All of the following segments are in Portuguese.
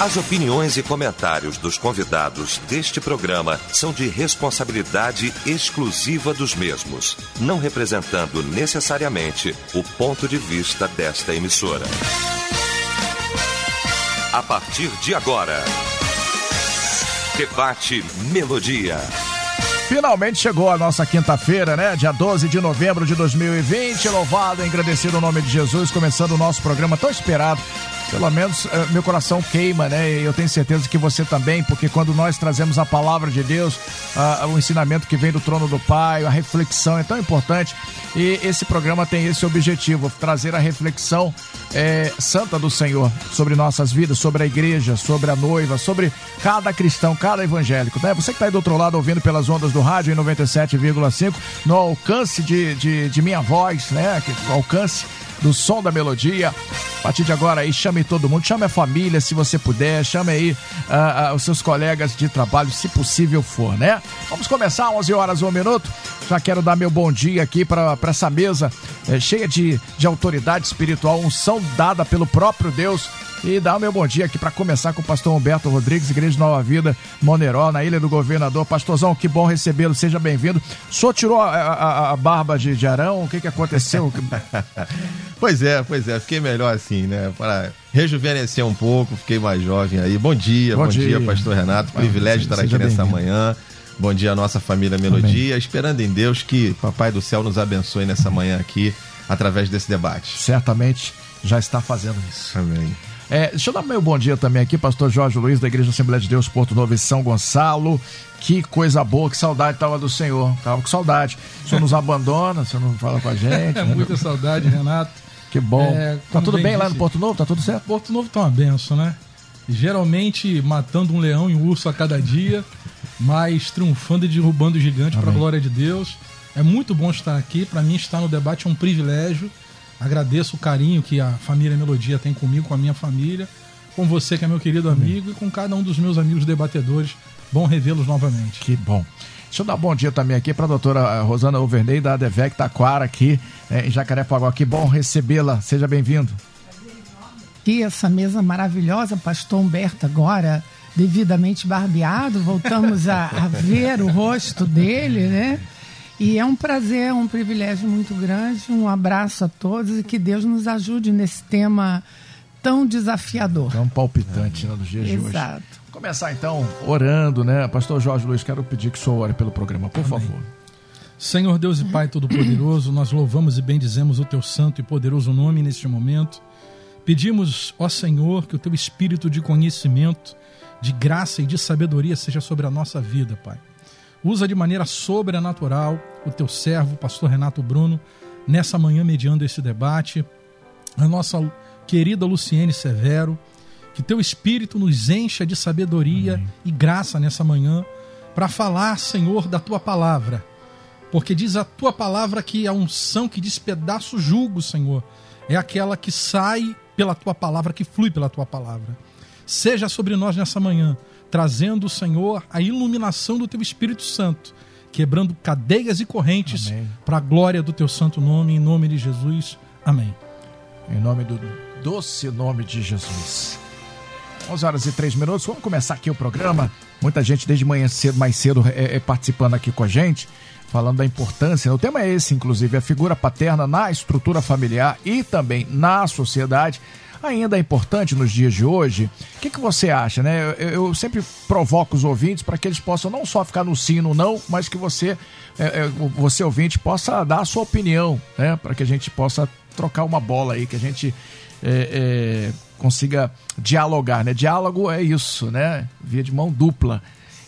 As opiniões e comentários dos convidados deste programa são de responsabilidade exclusiva dos mesmos, não representando necessariamente o ponto de vista desta emissora. A partir de agora, Debate Melodia. Finalmente chegou a nossa quinta-feira, né? Dia 12 de novembro de 2020. Louvado e agradecido o nome de Jesus, começando o nosso programa tão esperado pelo menos uh, meu coração queima, né? Eu tenho certeza que você também, porque quando nós trazemos a palavra de Deus, uh, o ensinamento que vem do trono do Pai, a reflexão é tão importante. E esse programa tem esse objetivo: trazer a reflexão é, santa do Senhor sobre nossas vidas, sobre a igreja, sobre a noiva, sobre cada cristão, cada evangélico. Né? Você que está aí do outro lado ouvindo pelas ondas do rádio em 97,5, no alcance de, de, de minha voz, né? No alcance do som da melodia. A partir de agora aí, chame todo mundo, chame a família se você puder, chame aí uh, uh, os seus colegas de trabalho, se possível for, né? Vamos começar, 11 horas, 1 minuto. Já quero dar meu bom dia aqui para essa mesa é, cheia de, de autoridade espiritual, unção dada pelo próprio Deus e dar o meu bom dia aqui para começar com o pastor Humberto Rodrigues, Igreja Nova Vida, Moneró, na Ilha do Governador. Pastorzão, que bom recebê-lo, seja bem-vindo. O senhor tirou a, a, a barba de, de, Arão? O que, que aconteceu? pois é, pois é, fiquei melhor assim, né? Para rejuvenescer um pouco, fiquei mais jovem aí. Bom dia, bom, bom dia. dia, pastor Renato. Privilégio estar aqui nessa manhã. Bom dia à nossa família Melodia, Amém. esperando em Deus que Papai do Céu nos abençoe nessa manhã aqui através desse debate. Certamente já está fazendo isso. Amém. É, deixa eu dar meu bom dia também aqui, pastor Jorge Luiz, da Igreja Assembleia de Deus, Porto Novo e São Gonçalo. Que coisa boa, que saudade tava do Senhor. Tava com saudade. O Senhor nos abandona, o Senhor não fala com a gente. É muita saudade, Renato. Que bom. É, tá tudo bem, bem lá no Porto Novo? Tá tudo certo? Porto Novo tá uma benção, né? Geralmente matando um leão e um urso a cada dia, mas triunfando e derrubando o gigante para a glória de Deus. É muito bom estar aqui. Para mim, estar no debate é um privilégio. Agradeço o carinho que a família Melodia tem comigo, com a minha família, com você que é meu querido amigo e com cada um dos meus amigos debatedores. Bom revê-los novamente. Que bom. Deixa eu dar bom dia também aqui para a doutora eh, Rosana Overney, da ADVEC Taquara, aqui é, em Jacarepaguá. Que bom recebê-la. Seja bem-vindo. Aqui, essa mesa maravilhosa, pastor Humberto agora devidamente barbeado, voltamos a, a ver o rosto dele, né? E é um prazer, um privilégio muito grande. Um abraço a todos e que Deus nos ajude nesse tema tão desafiador. Tão palpitante, né, dos dias Exato. de hoje. Exato. Começar então orando, né? Pastor Jorge Luiz, quero pedir que o senhor ore pelo programa, por Amém. favor. Senhor Deus e Pai Todo-Poderoso, nós louvamos e bendizemos o teu santo e poderoso nome neste momento. Pedimos, ó Senhor, que o teu espírito de conhecimento, de graça e de sabedoria seja sobre a nossa vida, Pai. Usa de maneira sobrenatural o teu servo, pastor Renato Bruno, nessa manhã mediando esse debate. A nossa querida Luciene Severo, que teu espírito nos encha de sabedoria Amém. e graça nessa manhã para falar, Senhor, da tua palavra. Porque diz a tua palavra que a unção que despedaça o jugo, Senhor, é aquela que sai pela tua palavra, que flui pela tua palavra. Seja sobre nós nessa manhã trazendo, Senhor, a iluminação do teu Espírito Santo, quebrando cadeias e correntes para a glória do teu santo nome, em nome de Jesus. Amém. Em nome do doce nome de Jesus. 11 horas e 3 minutos, vamos começar aqui o programa. Muita gente desde manhã cedo, mais cedo é, é participando aqui com a gente, falando da importância. O tema é esse, inclusive, a figura paterna na estrutura familiar e também na sociedade ainda é importante nos dias de hoje. O que, que você acha, né? Eu, eu sempre provoco os ouvintes para que eles possam não só ficar no sino, não, mas que você, é, é, você ouvinte, possa dar a sua opinião, né? Para que a gente possa trocar uma bola aí, que a gente é, é, consiga dialogar, né? Diálogo é isso, né? Via de mão dupla.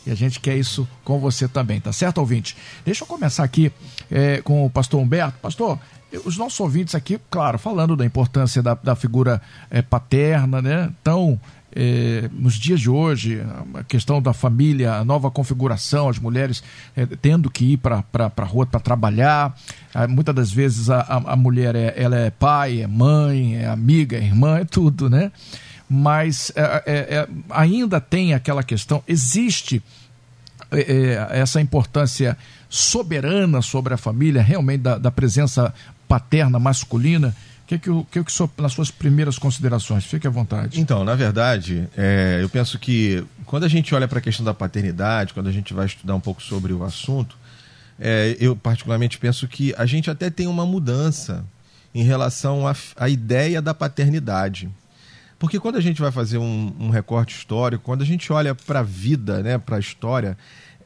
E a gente quer isso com você também, tá certo, ouvinte? Deixa eu começar aqui é, com o pastor Humberto. Pastor, os nossos ouvintes aqui, claro, falando da importância da, da figura é, paterna, né? Então, é, nos dias de hoje, a questão da família, a nova configuração, as mulheres é, tendo que ir para a rua para trabalhar. muitas das vezes a, a, a, mulher é, ela é pai, é mãe, é amiga, é irmã, é tudo, né? Mas ainda tem aquela questão, existe essa importância soberana sobre a família, realmente da, da presença paterna masculina que que, o que, que so, nas suas primeiras considerações? Fique à vontade. Então, na verdade, é, eu penso que quando a gente olha para a questão da paternidade, quando a gente vai estudar um pouco sobre o assunto, é, eu particularmente penso que a gente até tem uma mudança em relação à ideia da paternidade. Porque quando a gente vai fazer um, um recorte histórico, quando a gente olha para a vida, né, para a história,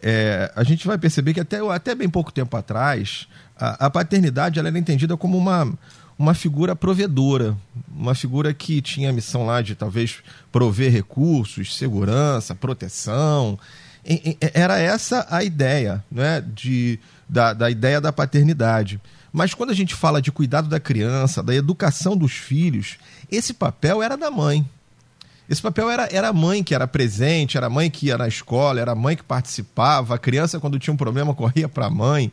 é, a gente vai perceber que até, até bem pouco tempo atrás, a, a paternidade ela era entendida como uma, uma figura provedora, uma figura que tinha a missão lá de talvez prover recursos, segurança, proteção. Era essa a ideia né, de, da, da ideia da paternidade. Mas quando a gente fala de cuidado da criança, da educação dos filhos, esse papel era da mãe. Esse papel era, era a mãe que era presente, era a mãe que ia na escola, era a mãe que participava, a criança, quando tinha um problema, corria para a mãe.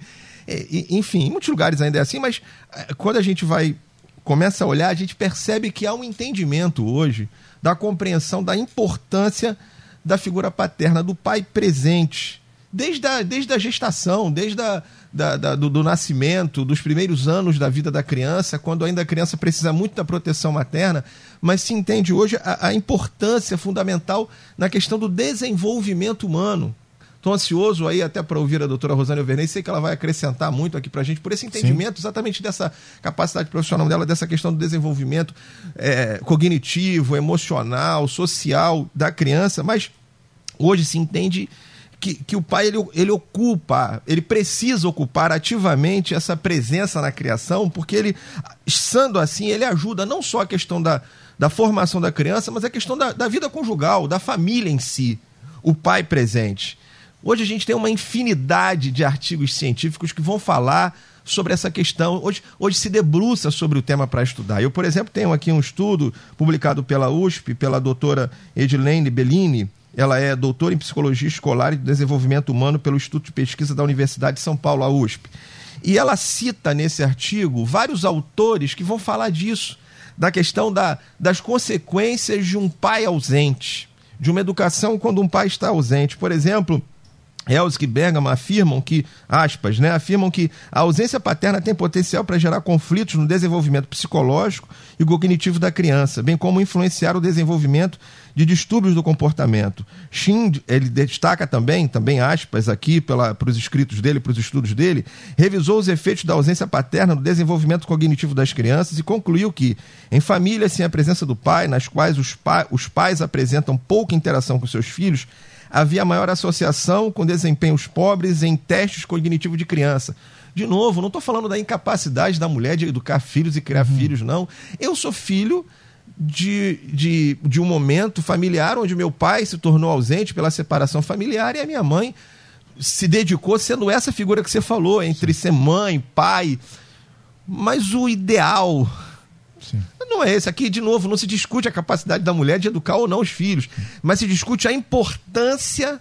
E, enfim, em muitos lugares ainda é assim, mas eh, quando a gente vai começa a olhar, a gente percebe que há um entendimento hoje da compreensão da importância da figura paterna, do pai presente, desde a, desde a gestação, desde a, da, da, do, do, nascimento, dos primeiros anos da vida da criança, quando ainda a criança precisa muito da proteção materna, mas se entende hoje a, a importância fundamental na questão do desenvolvimento humano. Estou ansioso aí até para ouvir a doutora Rosane Overney, sei que ela vai acrescentar muito aqui para a gente, por esse entendimento Sim. exatamente dessa capacidade profissional dela, dessa questão do desenvolvimento é, cognitivo, emocional, social da criança, mas hoje se entende que, que o pai ele, ele ocupa, ele precisa ocupar ativamente essa presença na criação, porque ele, sendo assim, ele ajuda não só a questão da, da formação da criança, mas a questão da, da vida conjugal, da família em si, o pai presente. Hoje a gente tem uma infinidade de artigos científicos que vão falar sobre essa questão. Hoje, hoje se debruça sobre o tema para estudar. Eu, por exemplo, tenho aqui um estudo publicado pela USP, pela doutora Edilene Bellini, ela é doutora em Psicologia Escolar e Desenvolvimento Humano pelo Instituto de Pesquisa da Universidade de São Paulo, a USP. E ela cita nesse artigo vários autores que vão falar disso, da questão da, das consequências de um pai ausente, de uma educação quando um pai está ausente. Por exemplo, Elsk e Bergman afirmam que, aspas, né, afirmam que a ausência paterna tem potencial para gerar conflitos no desenvolvimento psicológico e cognitivo da criança, bem como influenciar o desenvolvimento de distúrbios do comportamento. Shin, ele destaca também, também aspas aqui para os escritos dele, para os estudos dele, revisou os efeitos da ausência paterna no desenvolvimento cognitivo das crianças e concluiu que, em famílias sem a presença do pai, nas quais os, pa os pais apresentam pouca interação com seus filhos, havia maior associação com desempenhos pobres em testes cognitivos de criança. De novo, não estou falando da incapacidade da mulher de educar filhos e criar uhum. filhos, não. Eu sou filho de, de, de um momento familiar onde meu pai se tornou ausente pela separação familiar e a minha mãe se dedicou sendo essa figura que você falou, entre ser mãe, pai. Mas o ideal Sim. Não é esse. Aqui, de novo, não se discute a capacidade da mulher de educar ou não os filhos, mas se discute a importância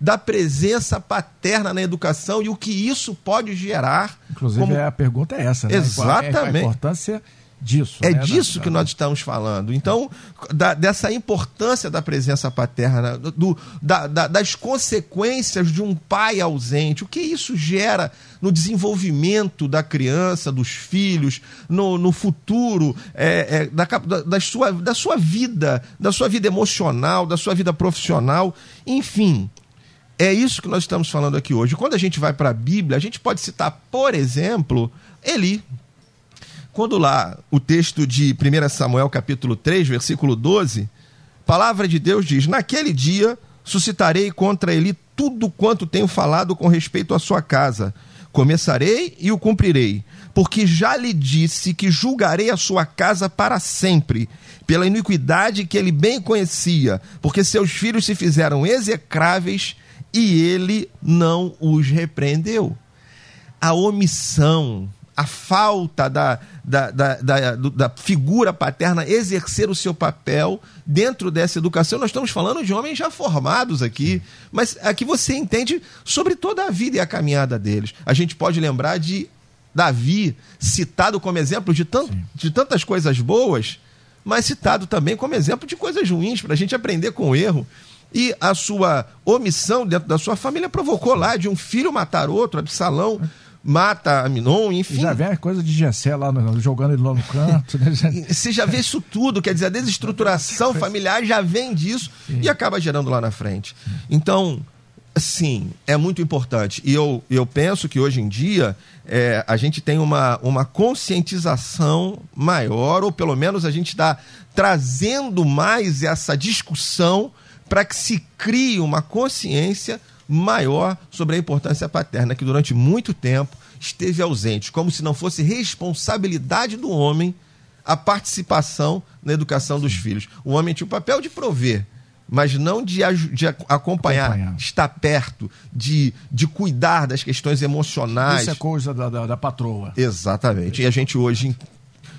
da presença paterna na educação e o que isso pode gerar. Inclusive, como... a pergunta é essa, né? Exatamente. A importância disso. É né? disso da, que da... nós estamos falando. Então, da, dessa importância da presença paterna, do, da, das consequências de um pai ausente, o que isso gera no desenvolvimento da criança, dos filhos, no, no futuro, é, é, da, da, sua, da sua vida, da sua vida emocional, da sua vida profissional, enfim. É isso que nós estamos falando aqui hoje. Quando a gente vai para a Bíblia, a gente pode citar, por exemplo, Eli, quando lá o texto de 1 Samuel capítulo 3, versículo 12, palavra de Deus diz: Naquele dia suscitarei contra ele tudo quanto tenho falado com respeito à sua casa. Começarei e o cumprirei, porque já lhe disse que julgarei a sua casa para sempre, pela iniquidade que ele bem conhecia, porque seus filhos se fizeram execráveis e ele não os repreendeu. A omissão, a falta da, da, da, da, da, figura paterna exercer o seu papel dentro dessa educação. Nós estamos falando de homens já formados aqui, mas aqui você entende sobre toda a vida e a caminhada deles. A gente pode lembrar de Davi, citado como exemplo de, tant, de tantas coisas boas, mas citado também como exemplo de coisas ruins, para a gente aprender com o erro. E a sua omissão dentro da sua família provocou lá de um filho matar outro, Absalão mata Aminon, enfim. Já vê a coisa de Gessé lá no, jogando ele lá no canto. Né? Você já vê isso tudo, quer dizer, a desestruturação familiar já vem disso Sim. e acaba gerando lá na frente. Então, sim, é muito importante. E eu, eu penso que hoje em dia é, a gente tem uma, uma conscientização maior, ou pelo menos a gente está trazendo mais essa discussão para que se crie uma consciência maior sobre a importância paterna, que durante muito tempo esteve ausente, como se não fosse responsabilidade do homem a participação na educação dos filhos. O homem tinha o papel de prover, mas não de, de acompanhar, acompanhar, estar perto, de, de cuidar das questões emocionais. Isso é coisa da, da, da patroa. Exatamente. E a gente hoje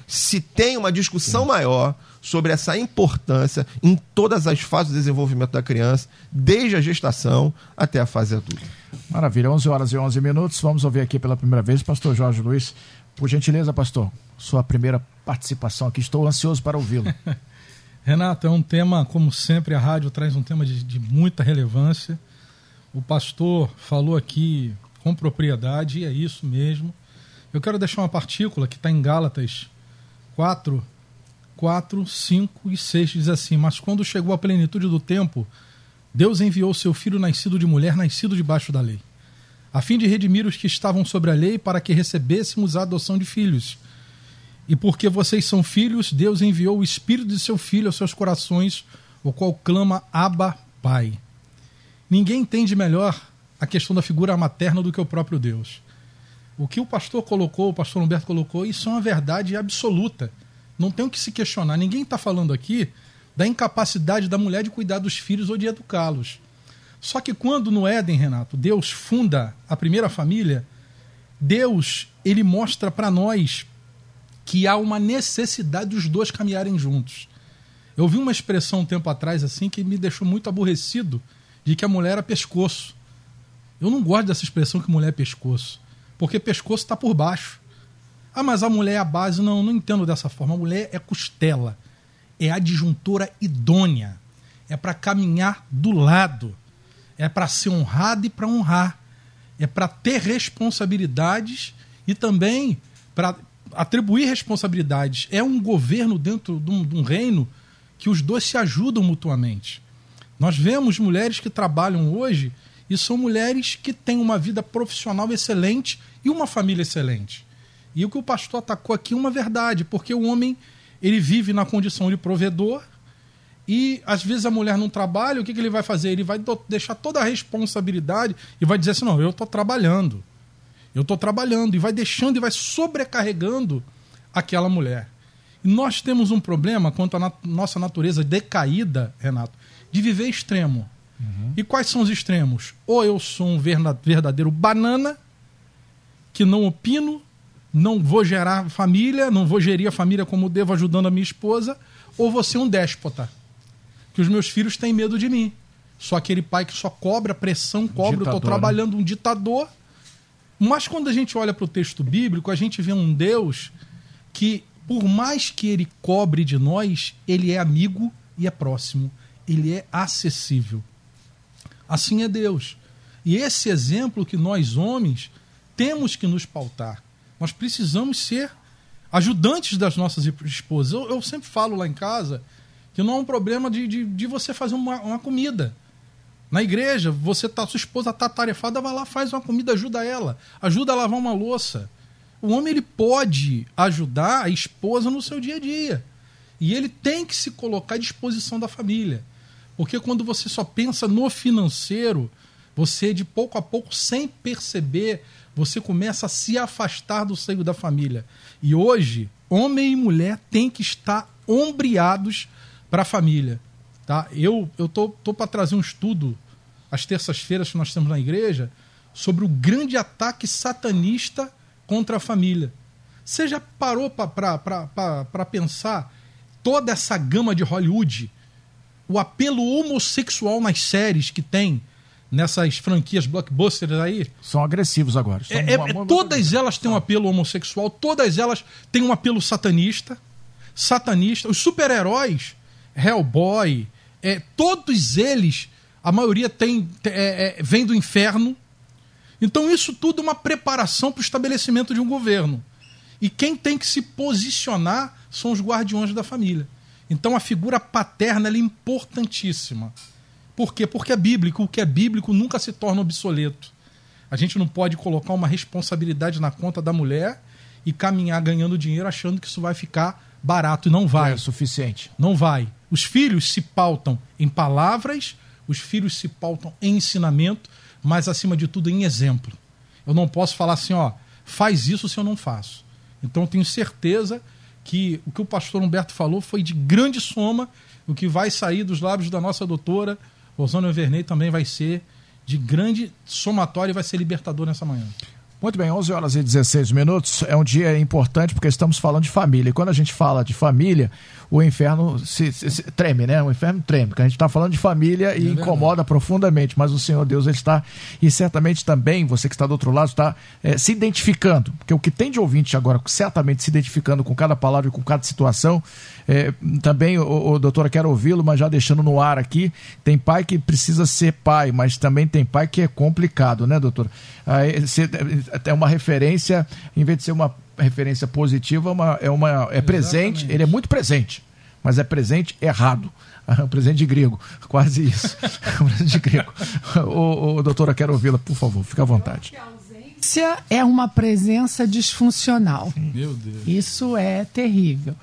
se tem uma discussão maior sobre essa importância em todas as fases do desenvolvimento da criança, desde a gestação até a fase adulta. Maravilha, 11 horas e 11 minutos. Vamos ouvir aqui pela primeira vez o pastor Jorge Luiz. Por gentileza, pastor, sua primeira participação aqui. Estou ansioso para ouvi-lo. Renato, é um tema, como sempre, a rádio traz um tema de, de muita relevância. O pastor falou aqui com propriedade, e é isso mesmo. Eu quero deixar uma partícula que está em Gálatas 4, 4, 5 e 6 diz assim: Mas quando chegou a plenitude do tempo, Deus enviou seu filho nascido de mulher, nascido debaixo da lei, a fim de redimir os que estavam sobre a lei, para que recebêssemos a adoção de filhos. E porque vocês são filhos, Deus enviou o Espírito de seu Filho aos seus corações, o qual clama Abba, Pai. Ninguém entende melhor a questão da figura materna do que o próprio Deus. O que o pastor colocou, o pastor Humberto colocou, isso é uma verdade absoluta. Não tem o que se questionar. Ninguém está falando aqui da incapacidade da mulher de cuidar dos filhos ou de educá-los. Só que quando no Éden, Renato, Deus funda a primeira família, Deus ele mostra para nós que há uma necessidade dos dois caminharem juntos. Eu vi uma expressão um tempo atrás assim que me deixou muito aborrecido de que a mulher era pescoço. Eu não gosto dessa expressão que mulher é pescoço, porque pescoço está por baixo. Ah, mas a mulher é a base. Não, não entendo dessa forma. A mulher é costela. É a adjuntora idônea. É para caminhar do lado. É para ser honrada e para honrar. É para ter responsabilidades e também para atribuir responsabilidades. É um governo dentro de um, de um reino que os dois se ajudam mutuamente. Nós vemos mulheres que trabalham hoje e são mulheres que têm uma vida profissional excelente e uma família excelente. E o que o pastor atacou aqui é uma verdade, porque o homem ele vive na condição de provedor e às vezes a mulher não trabalha, o que, que ele vai fazer? Ele vai deixar toda a responsabilidade e vai dizer assim: não, eu estou trabalhando. Eu estou trabalhando e vai deixando e vai sobrecarregando aquela mulher. E nós temos um problema quanto à nat nossa natureza decaída, Renato, de viver extremo. Uhum. E quais são os extremos? Ou eu sou um verdadeiro banana, que não opino, não vou gerar família, não vou gerir a família como devo ajudando a minha esposa, ou vou ser um déspota. Que os meus filhos têm medo de mim. Só aquele pai que só cobra, pressão, cobra, ditador, eu estou trabalhando né? um ditador. Mas quando a gente olha para o texto bíblico, a gente vê um Deus que, por mais que ele cobre de nós, ele é amigo e é próximo. Ele é acessível. Assim é Deus. E esse exemplo que nós, homens, temos que nos pautar. Nós precisamos ser ajudantes das nossas esposas. Eu, eu sempre falo lá em casa que não é um problema de, de, de você fazer uma, uma, comida. Na igreja, você tá, sua esposa está tarefada, vai lá, faz uma comida, ajuda ela. Ajuda a lavar uma louça. O homem ele pode ajudar a esposa no seu dia a dia. E ele tem que se colocar à disposição da família. Porque quando você só pensa no financeiro, você de pouco a pouco, sem perceber, você começa a se afastar do seio da família. E hoje, homem e mulher têm que estar ombreados para a família. Tá? Eu eu tô, tô para trazer um estudo às terças-feiras que nós temos na igreja sobre o grande ataque satanista contra a família. Você já parou para pensar toda essa gama de Hollywood, o apelo homossexual nas séries que tem, nessas franquias blockbusters aí. São agressivos agora. É, é, todas elas têm um apelo homossexual, todas elas têm um apelo satanista. Satanista. Os super-heróis, Hellboy, é, todos eles, a maioria tem, é, é, vem do inferno. Então, isso tudo é uma preparação para o estabelecimento de um governo. E quem tem que se posicionar são os guardiões da família. Então, a figura paterna é importantíssima. Por quê? Porque é bíblico. O que é bíblico nunca se torna obsoleto. A gente não pode colocar uma responsabilidade na conta da mulher e caminhar ganhando dinheiro achando que isso vai ficar barato. E não vai. Não é suficiente. Não vai. Os filhos se pautam em palavras, os filhos se pautam em ensinamento, mas acima de tudo em exemplo. Eu não posso falar assim, ó, faz isso se eu não faço. Então eu tenho certeza que o que o pastor Humberto falou foi de grande soma. O que vai sair dos lábios da nossa doutora Rosana Vernei também vai ser de grande somatório e vai ser libertador nessa manhã. Muito bem, 11 horas e 16 minutos. É um dia importante porque estamos falando de família. E quando a gente fala de família, o inferno se, se, se treme, né? O inferno treme, porque a gente está falando de família e é incomoda profundamente. Mas o Senhor Deus, ele está, e certamente também, você que está do outro lado, está é, se identificando. Porque o que tem de ouvinte agora, certamente se identificando com cada palavra e com cada situação, é, também, o, o doutora, quero ouvi-lo, mas já deixando no ar aqui, tem pai que precisa ser pai, mas também tem pai que é complicado, né, doutora? Aí, você, é uma referência, em vez de ser uma referência positiva, uma, é, uma, é presente, ele é muito presente, mas é presente errado. Um presente de grego, quase isso. um presente de grego. Ô, ô, doutora, quero ouvi-la, por favor, fique à vontade. É uma presença disfuncional. Meu Deus. Isso é terrível.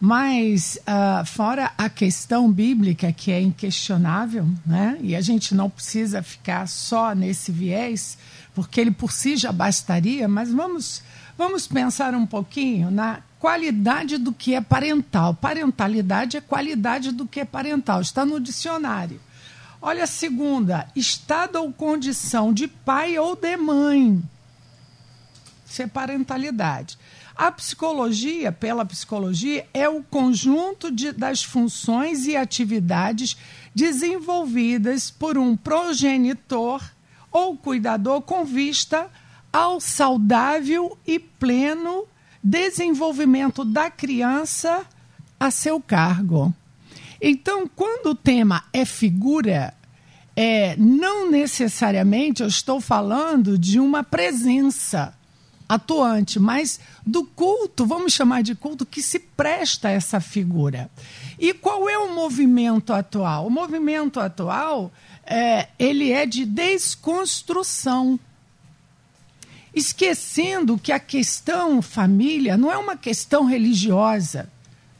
Mas, uh, fora a questão bíblica, que é inquestionável, né? e a gente não precisa ficar só nesse viés, porque ele por si já bastaria, mas vamos, vamos pensar um pouquinho na qualidade do que é parental. Parentalidade é qualidade do que é parental, está no dicionário. Olha a segunda, estado ou condição de pai ou de mãe. Isso é parentalidade. A psicologia, pela psicologia, é o conjunto de, das funções e atividades desenvolvidas por um progenitor ou cuidador com vista ao saudável e pleno desenvolvimento da criança a seu cargo. Então, quando o tema é figura, é, não necessariamente eu estou falando de uma presença atuante, mas do culto, vamos chamar de culto, que se presta a essa figura. E qual é o movimento atual? O movimento atual é, ele é de desconstrução. Esquecendo que a questão família não é uma questão religiosa.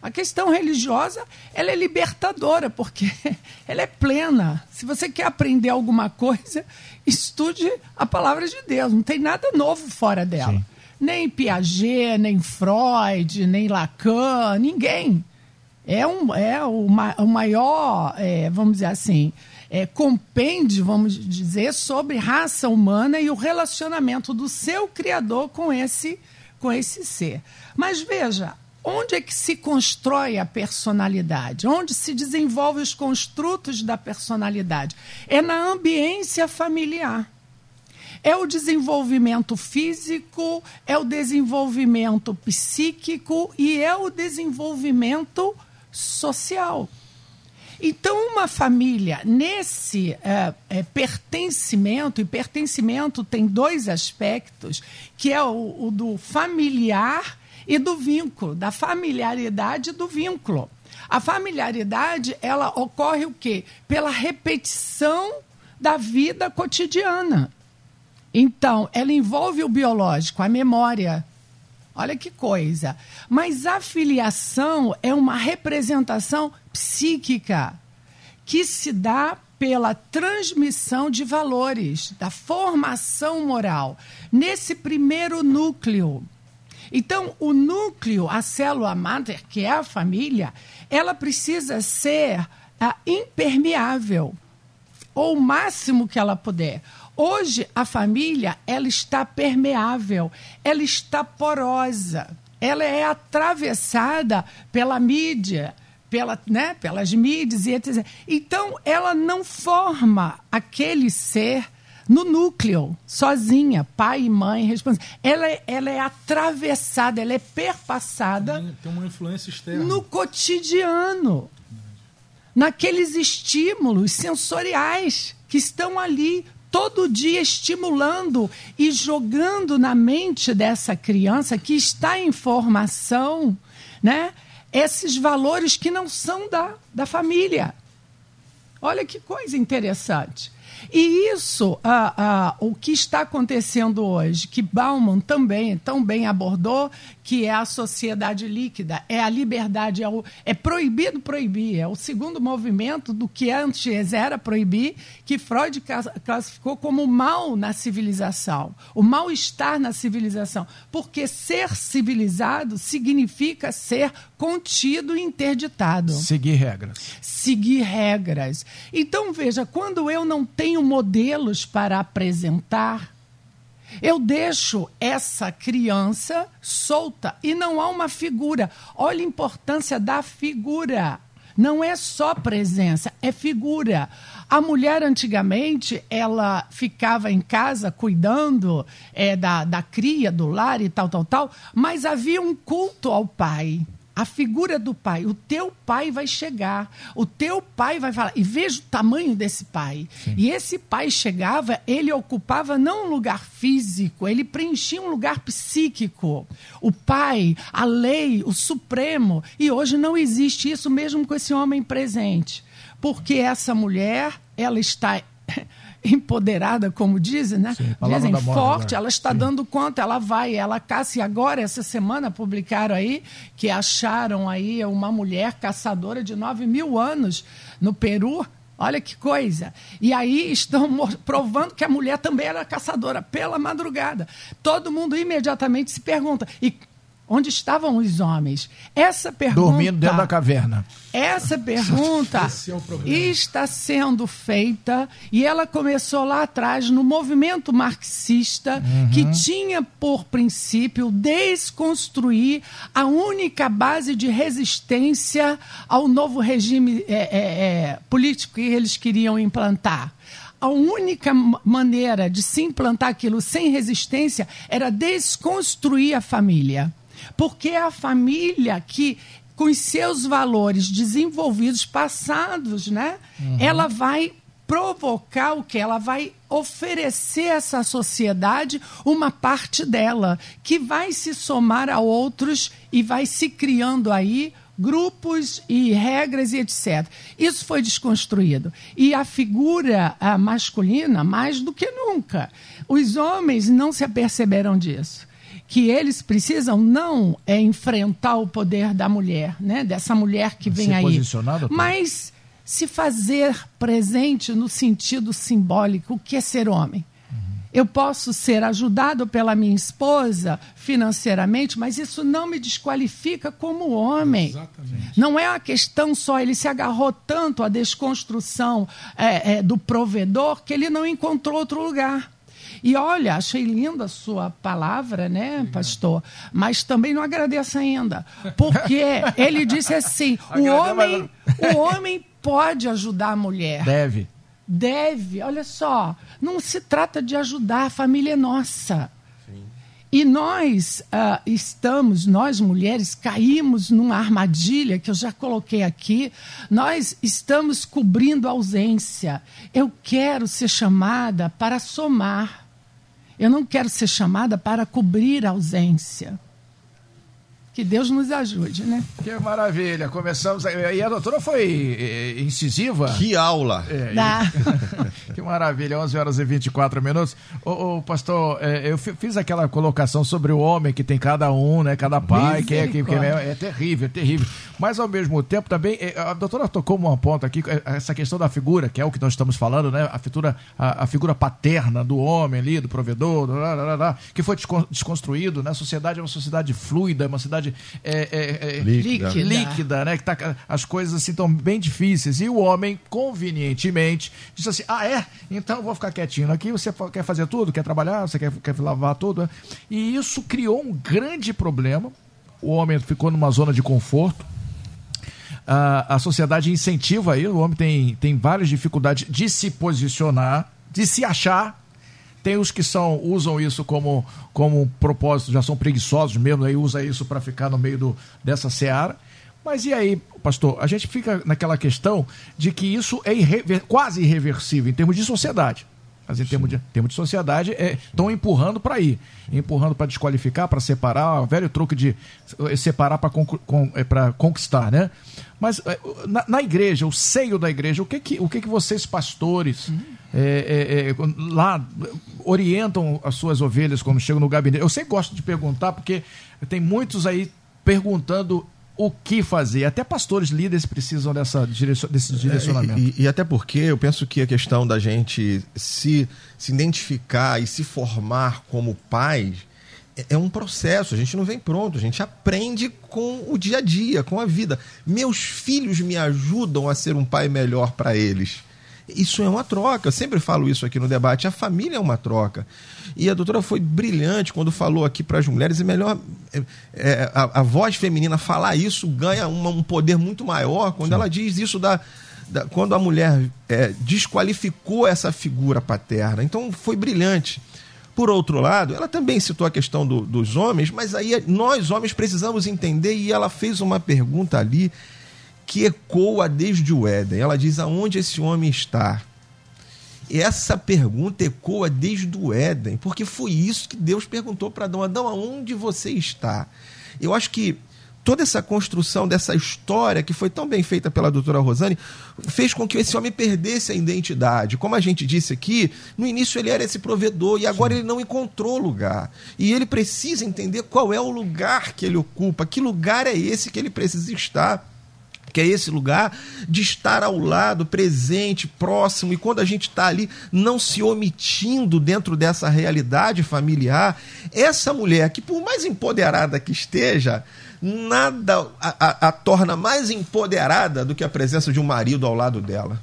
A questão religiosa ela é libertadora, porque ela é plena. Se você quer aprender alguma coisa, estude a palavra de Deus. Não tem nada novo fora dela. Sim. Nem Piaget, nem Freud, nem Lacan, ninguém. É, um, é o, o maior, é, vamos dizer assim, é, compêndio, vamos dizer, sobre raça humana e o relacionamento do seu criador com esse, com esse ser. Mas veja, onde é que se constrói a personalidade? Onde se desenvolve os construtos da personalidade? É na ambiência familiar. É o desenvolvimento físico, é o desenvolvimento psíquico e é o desenvolvimento social. Então, uma família, nesse é, é, pertencimento, e pertencimento tem dois aspectos, que é o, o do familiar e do vínculo, da familiaridade e do vínculo. A familiaridade, ela ocorre o quê? Pela repetição da vida cotidiana. Então, ela envolve o biológico, a memória. Olha que coisa. Mas a filiação é uma representação psíquica que se dá pela transmissão de valores, da formação moral, nesse primeiro núcleo. Então, o núcleo, a célula mater, que é a família, ela precisa ser ah, impermeável, ou o máximo que ela puder. Hoje, a família, ela está permeável, ela está porosa, ela é atravessada pela mídia, pela, né, pelas mídias e etc. Então, ela não forma aquele ser no núcleo, sozinha, pai e mãe, responsável. Ela, é, ela é atravessada, ela é perpassada. Tem uma influência externa. No cotidiano. Naqueles estímulos sensoriais que estão ali todo dia estimulando e jogando na mente dessa criança que está em formação, né? Esses valores que não são da, da família. Olha que coisa interessante. E isso, ah, ah, o que está acontecendo hoje, que Bauman também tão bem abordou, que é a sociedade líquida, é a liberdade, é, o, é proibido proibir, é o segundo movimento do que antes era proibir, que Freud classificou como mal na civilização, o mal-estar na civilização, porque ser civilizado significa ser contido e interditado. Seguir regras. Seguir regras. Então, veja, quando eu não tenho modelos para apresentar, eu deixo essa criança solta e não há uma figura. Olha a importância da figura. Não é só presença, é figura. A mulher antigamente ela ficava em casa cuidando é, da, da cria, do lar e tal, tal, tal, mas havia um culto ao pai a figura do pai. O teu pai vai chegar, o teu pai vai falar. E veja o tamanho desse pai. Sim. E esse pai chegava, ele ocupava não um lugar físico, ele preenchia um lugar psíquico. O pai, a lei, o supremo. E hoje não existe isso mesmo com esse homem presente. Porque essa mulher, ela está empoderada, como dizem, né? Sim, dizem forte, ela está Sim. dando conta, ela vai, ela caça. E agora, essa semana, publicaram aí que acharam aí uma mulher caçadora de 9 mil anos no Peru. Olha que coisa. E aí estão provando que a mulher também era caçadora pela madrugada. Todo mundo imediatamente se pergunta: e Onde estavam os homens? Essa pergunta. Dormindo dentro da caverna. Essa pergunta é está sendo feita e ela começou lá atrás no movimento marxista uhum. que tinha por princípio desconstruir a única base de resistência ao novo regime é, é, é, político que eles queriam implantar a única maneira de se implantar aquilo sem resistência era desconstruir a família. Porque é a família que com os seus valores desenvolvidos passados, né? Uhum. Ela vai provocar o que? Ela vai oferecer a essa sociedade uma parte dela, que vai se somar a outros e vai se criando aí grupos e regras e etc. Isso foi desconstruído. E a figura a masculina, mais do que nunca. Os homens não se aperceberam disso que eles precisam não é enfrentar o poder da mulher, né? Dessa mulher que vem aí, mas se fazer presente no sentido simbólico, o que é ser homem? Uhum. Eu posso ser ajudado pela minha esposa financeiramente, mas isso não me desqualifica como homem. Exatamente. Não é uma questão só, ele se agarrou tanto à desconstrução é, é, do provedor que ele não encontrou outro lugar. E olha, achei linda a sua palavra, né, pastor? Mas também não agradeço ainda. Porque ele disse assim: o homem, o homem pode ajudar a mulher. Deve. Deve. Olha só, não se trata de ajudar, a família é nossa. E nós uh, estamos, nós mulheres, caímos numa armadilha que eu já coloquei aqui. Nós estamos cobrindo a ausência. Eu quero ser chamada para somar. Eu não quero ser chamada para cobrir a ausência. Que Deus nos ajude, né? Que maravilha. Começamos. E a doutora foi eh, incisiva. Que aula! É, e... que maravilha. 11 horas e 24 minutos. Ô, ô pastor, é, eu fiz aquela colocação sobre o homem que tem cada um, né? Cada pai, que é, que, que é, é terrível, é terrível. Mas ao mesmo tempo também, é, a doutora tocou uma ponta aqui, essa questão da figura, que é o que nós estamos falando, né? A figura, a, a figura paterna do homem ali, do provedor, blá, blá, blá, que foi desconstruído, né? A sociedade é uma sociedade fluida, é uma sociedade é, é, é, líquida. líquida, né? Que tá, as coisas assim estão bem difíceis. E o homem, convenientemente, disse assim: ah, é? Então eu vou ficar quietinho aqui. Você quer fazer tudo? Quer trabalhar? Você quer, quer lavar tudo? Né? E isso criou um grande problema. O homem ficou numa zona de conforto. A, a sociedade incentiva aí, o homem tem, tem várias dificuldades de se posicionar, de se achar tem os que são usam isso como, como propósito, já são preguiçosos mesmo, aí usa isso para ficar no meio do, dessa seara. Mas e aí, pastor? A gente fica naquela questão de que isso é irrever, quase irreversível em termos de sociedade. Mas em termos de, termos de sociedade, estão é, empurrando para ir. Empurrando para desqualificar, para separar, o velho truque de separar para con, é, conquistar, né? Mas eh, na, na, igreja, o seio da igreja, o que que, o que, que vocês, pastores, uhum. É, é, lá orientam as suas ovelhas quando chegam no gabinete? Eu sempre gosto de perguntar, porque tem muitos aí perguntando o que fazer. Até pastores líderes precisam dessa desse direcionamento. É, e, e, até porque eu penso que a questão da gente se, se identificar e se formar como pais é, é um processo. A gente não vem pronto, a gente aprende com o dia a dia, com a vida. Meus filhos me ajudam a ser um pai melhor para eles. Isso é uma troca. Eu sempre falo isso aqui no debate. A família é uma troca. E a doutora foi brilhante quando falou aqui para as mulheres. É melhor é, é, a, a, voz feminina falar isso ganha uma, um poder muito maior quando Sim. ela diz isso da, da quando a mulher é, desqualificou essa figura paterna. Então foi brilhante. Por outro lado, ela também citou a questão do, dos homens, mas aí nós homens precisamos entender e ela fez uma pergunta ali que ecoa desde o Éden. Ela diz: aonde esse homem está? Essa pergunta ecoa desde o Éden, porque foi isso que Deus perguntou para Adão: Adão, aonde você está? Eu acho que toda essa construção dessa história que foi tão bem feita pela doutora Rosane fez com que esse homem perdesse a identidade. Como a gente disse aqui, no início ele era esse provedor e agora Sim. ele não encontrou lugar. E ele precisa entender qual é o lugar que ele ocupa, que lugar é esse que ele precisa estar que é esse lugar de estar ao lado, presente, próximo, e quando a gente está ali não se omitindo dentro dessa realidade familiar, essa mulher que, por mais empoderada que esteja, nada a, a, a torna mais empoderada do que a presença de um marido ao lado dela.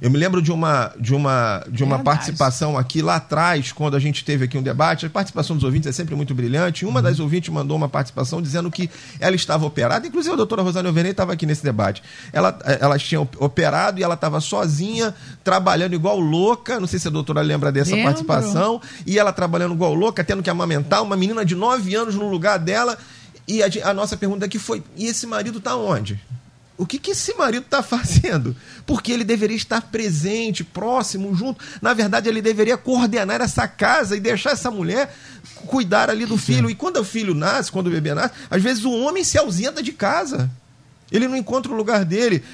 Eu me lembro de uma, de uma, de uma participação aqui lá atrás, quando a gente teve aqui um debate. A participação dos ouvintes é sempre muito brilhante. Uma uhum. das ouvintes mandou uma participação dizendo que ela estava operada. Inclusive, a doutora Rosane Alvenei estava aqui nesse debate. Ela, ela tinha operado e ela estava sozinha, trabalhando igual louca. Não sei se a doutora lembra dessa Lembro. participação. E ela trabalhando igual louca, tendo que amamentar uma menina de 9 anos no lugar dela. E a, a nossa pergunta aqui foi: e esse marido está onde? O que, que esse marido está fazendo? Porque ele deveria estar presente, próximo, junto. Na verdade, ele deveria coordenar essa casa e deixar essa mulher cuidar ali do filho. E quando o filho nasce, quando o bebê nasce, às vezes o homem se ausenta de casa. Ele não encontra o lugar dele.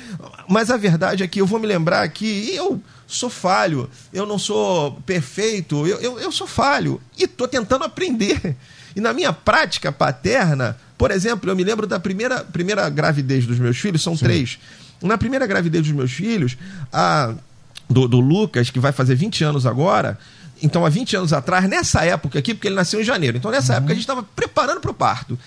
Mas a verdade é que eu vou me lembrar que eu sou falho, eu não sou perfeito, eu, eu, eu sou falho. E estou tentando aprender. E na minha prática paterna, por exemplo, eu me lembro da primeira, primeira gravidez dos meus filhos, são Sim. três. Na primeira gravidez dos meus filhos, a, do, do Lucas, que vai fazer 20 anos agora, então há 20 anos atrás, nessa época aqui, porque ele nasceu em janeiro, então nessa uhum. época a gente estava preparando para o parto.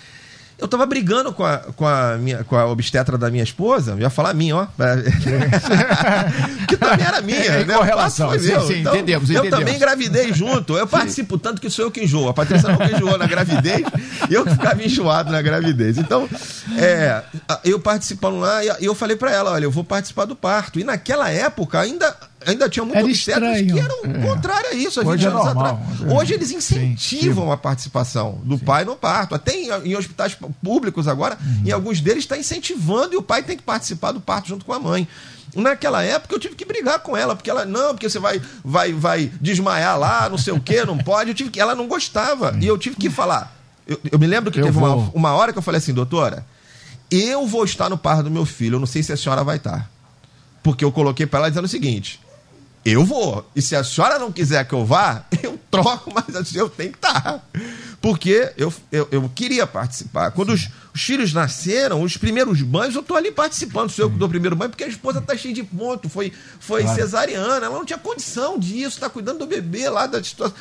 Eu tava brigando com a, com a, minha, com a obstetra da minha esposa, eu ia falar minha, ó. que também era minha, é, né? Com relação, sim, sim, então, entendemos, Eu também engravidei junto. Eu participo tanto que sou eu que enjoo. A Patrícia não enjoou na gravidez, eu que ficava enjoado na gravidez. Então, é, eu participando lá, e eu falei para ela, olha, eu vou participar do parto. E naquela época ainda ainda tinha muitos obstetras que eram é. contrários a isso, há 20 é anos normal, atrás. É. Hoje eles incentivam Sim. a participação do Sim. pai no parto. Até em, em hospitais públicos agora, uhum. em alguns deles está incentivando e o pai tem que participar do parto junto com a mãe. Naquela época eu tive que brigar com ela, porque ela, não, porque você vai, vai, vai desmaiar lá, não sei o que, não pode. Eu tive que, ela não gostava. E eu tive que falar. Eu, eu me lembro que eu teve uma, uma hora que eu falei assim, doutora, eu vou estar no parto do meu filho, eu não sei se a senhora vai estar. Porque eu coloquei para ela dizendo o seguinte: eu vou. E se a senhora não quiser que eu vá, eu troco, mas eu tenho que estar. Porque eu, eu, eu queria participar. Quando os, os, filhos nasceram, os primeiros banhos, eu estou ali participando. Sou eu que dou o primeiro banho, porque a esposa está cheia de ponto. Foi, foi claro. cesariana, ela não tinha condição disso, está cuidando do bebê lá da situação.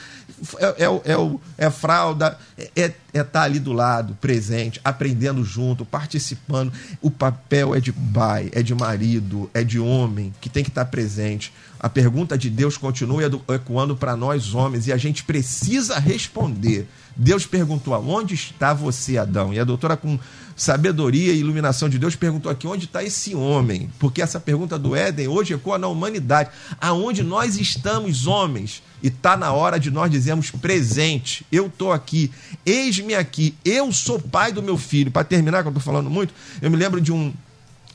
É, é, é, é fralda, é estar é, é tá ali do lado, presente, aprendendo junto, participando. O papel é de pai, é de marido, é de homem, que tem que estar tá presente a pergunta de Deus continua ecoando para nós homens e a gente precisa responder. Deus perguntou: aonde está você, Adão? E a doutora, com sabedoria e iluminação de Deus, perguntou aqui: onde está esse homem? Porque essa pergunta do Éden hoje ecoa na humanidade. Aonde nós estamos, homens? E está na hora de nós dizermos presente. Eu estou aqui, eis-me aqui, eu sou pai do meu filho. Para terminar, que eu estou falando muito, eu me lembro de um,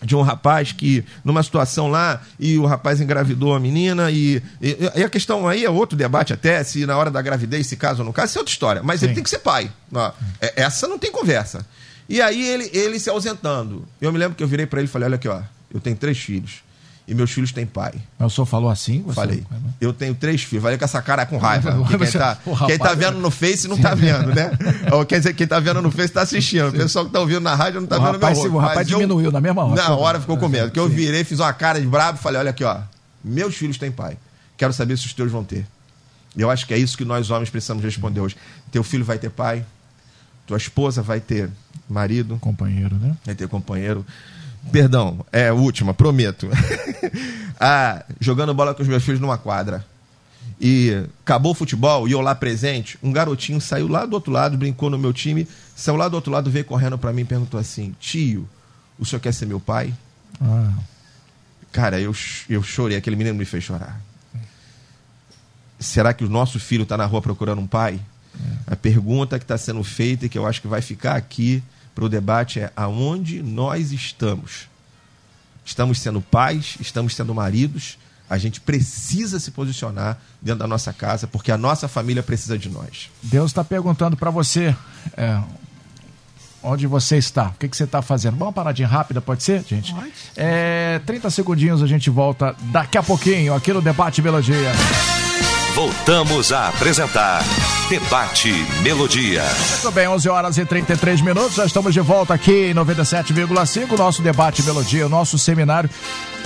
de um rapaz que, numa situação lá, e o rapaz engravidou a menina, e, e, e, a questão aí é outro debate até, se na hora da gravidez, se caso ou não caso, isso é outra história. Mas Sim. ele tem que ser pai. É, essa não tem conversa. E aí ele, ele se ausentando. Eu me lembro que eu virei para ele e falei: olha aqui, ó, eu tenho três filhos e meus filhos têm pai. Mas o senhor falou assim? Você... Falei. Eu tenho três filhos. Falei com essa cara com raiva. quem, tá, quem tá vendo no Face não tá vendo, né? Ou quer dizer, quem tá vendo no Face tá assistindo. O pessoal que tá ouvindo na rádio não tá o vendo rapaz, meu rosto. O rapaz diminuiu na mesma hora. Na hora ficou com medo. Que eu virei, fiz uma cara de brabo e falei, olha aqui, ó. Meus filhos têm pai. Quero saber se os teus vão ter. Eu acho que é isso que nós homens precisamos responder hoje. Teu filho vai ter pai. Tua esposa vai ter marido. Companheiro, né? Vai ter companheiro. Perdão, é a última, prometo. ah, jogando bola com os meus filhos numa quadra. E acabou o futebol e eu lá presente, um garotinho saiu lá do outro lado, brincou no meu time, saiu lá do outro lado, veio correndo para mim e perguntou assim: Tio, o senhor quer ser meu pai? Ah. Cara, eu, eu chorei, aquele menino me fez chorar. Será que o nosso filho está na rua procurando um pai? É. A pergunta que está sendo feita e que eu acho que vai ficar aqui para o debate é aonde nós estamos. Estamos sendo pais, estamos sendo maridos, a gente precisa se posicionar dentro da nossa casa, porque a nossa família precisa de nós. Deus está perguntando para você é, onde você está, o que, que você está fazendo. Vamos uma paradinha rápida, pode ser, gente? Pode. É, 30 segundinhos a gente volta daqui a pouquinho aqui no Debate Melodia. Voltamos a apresentar Debate Melodia. Muito bem, 11 horas e 33 minutos. Já estamos de volta aqui em 97,5. Nosso Debate Melodia, nosso seminário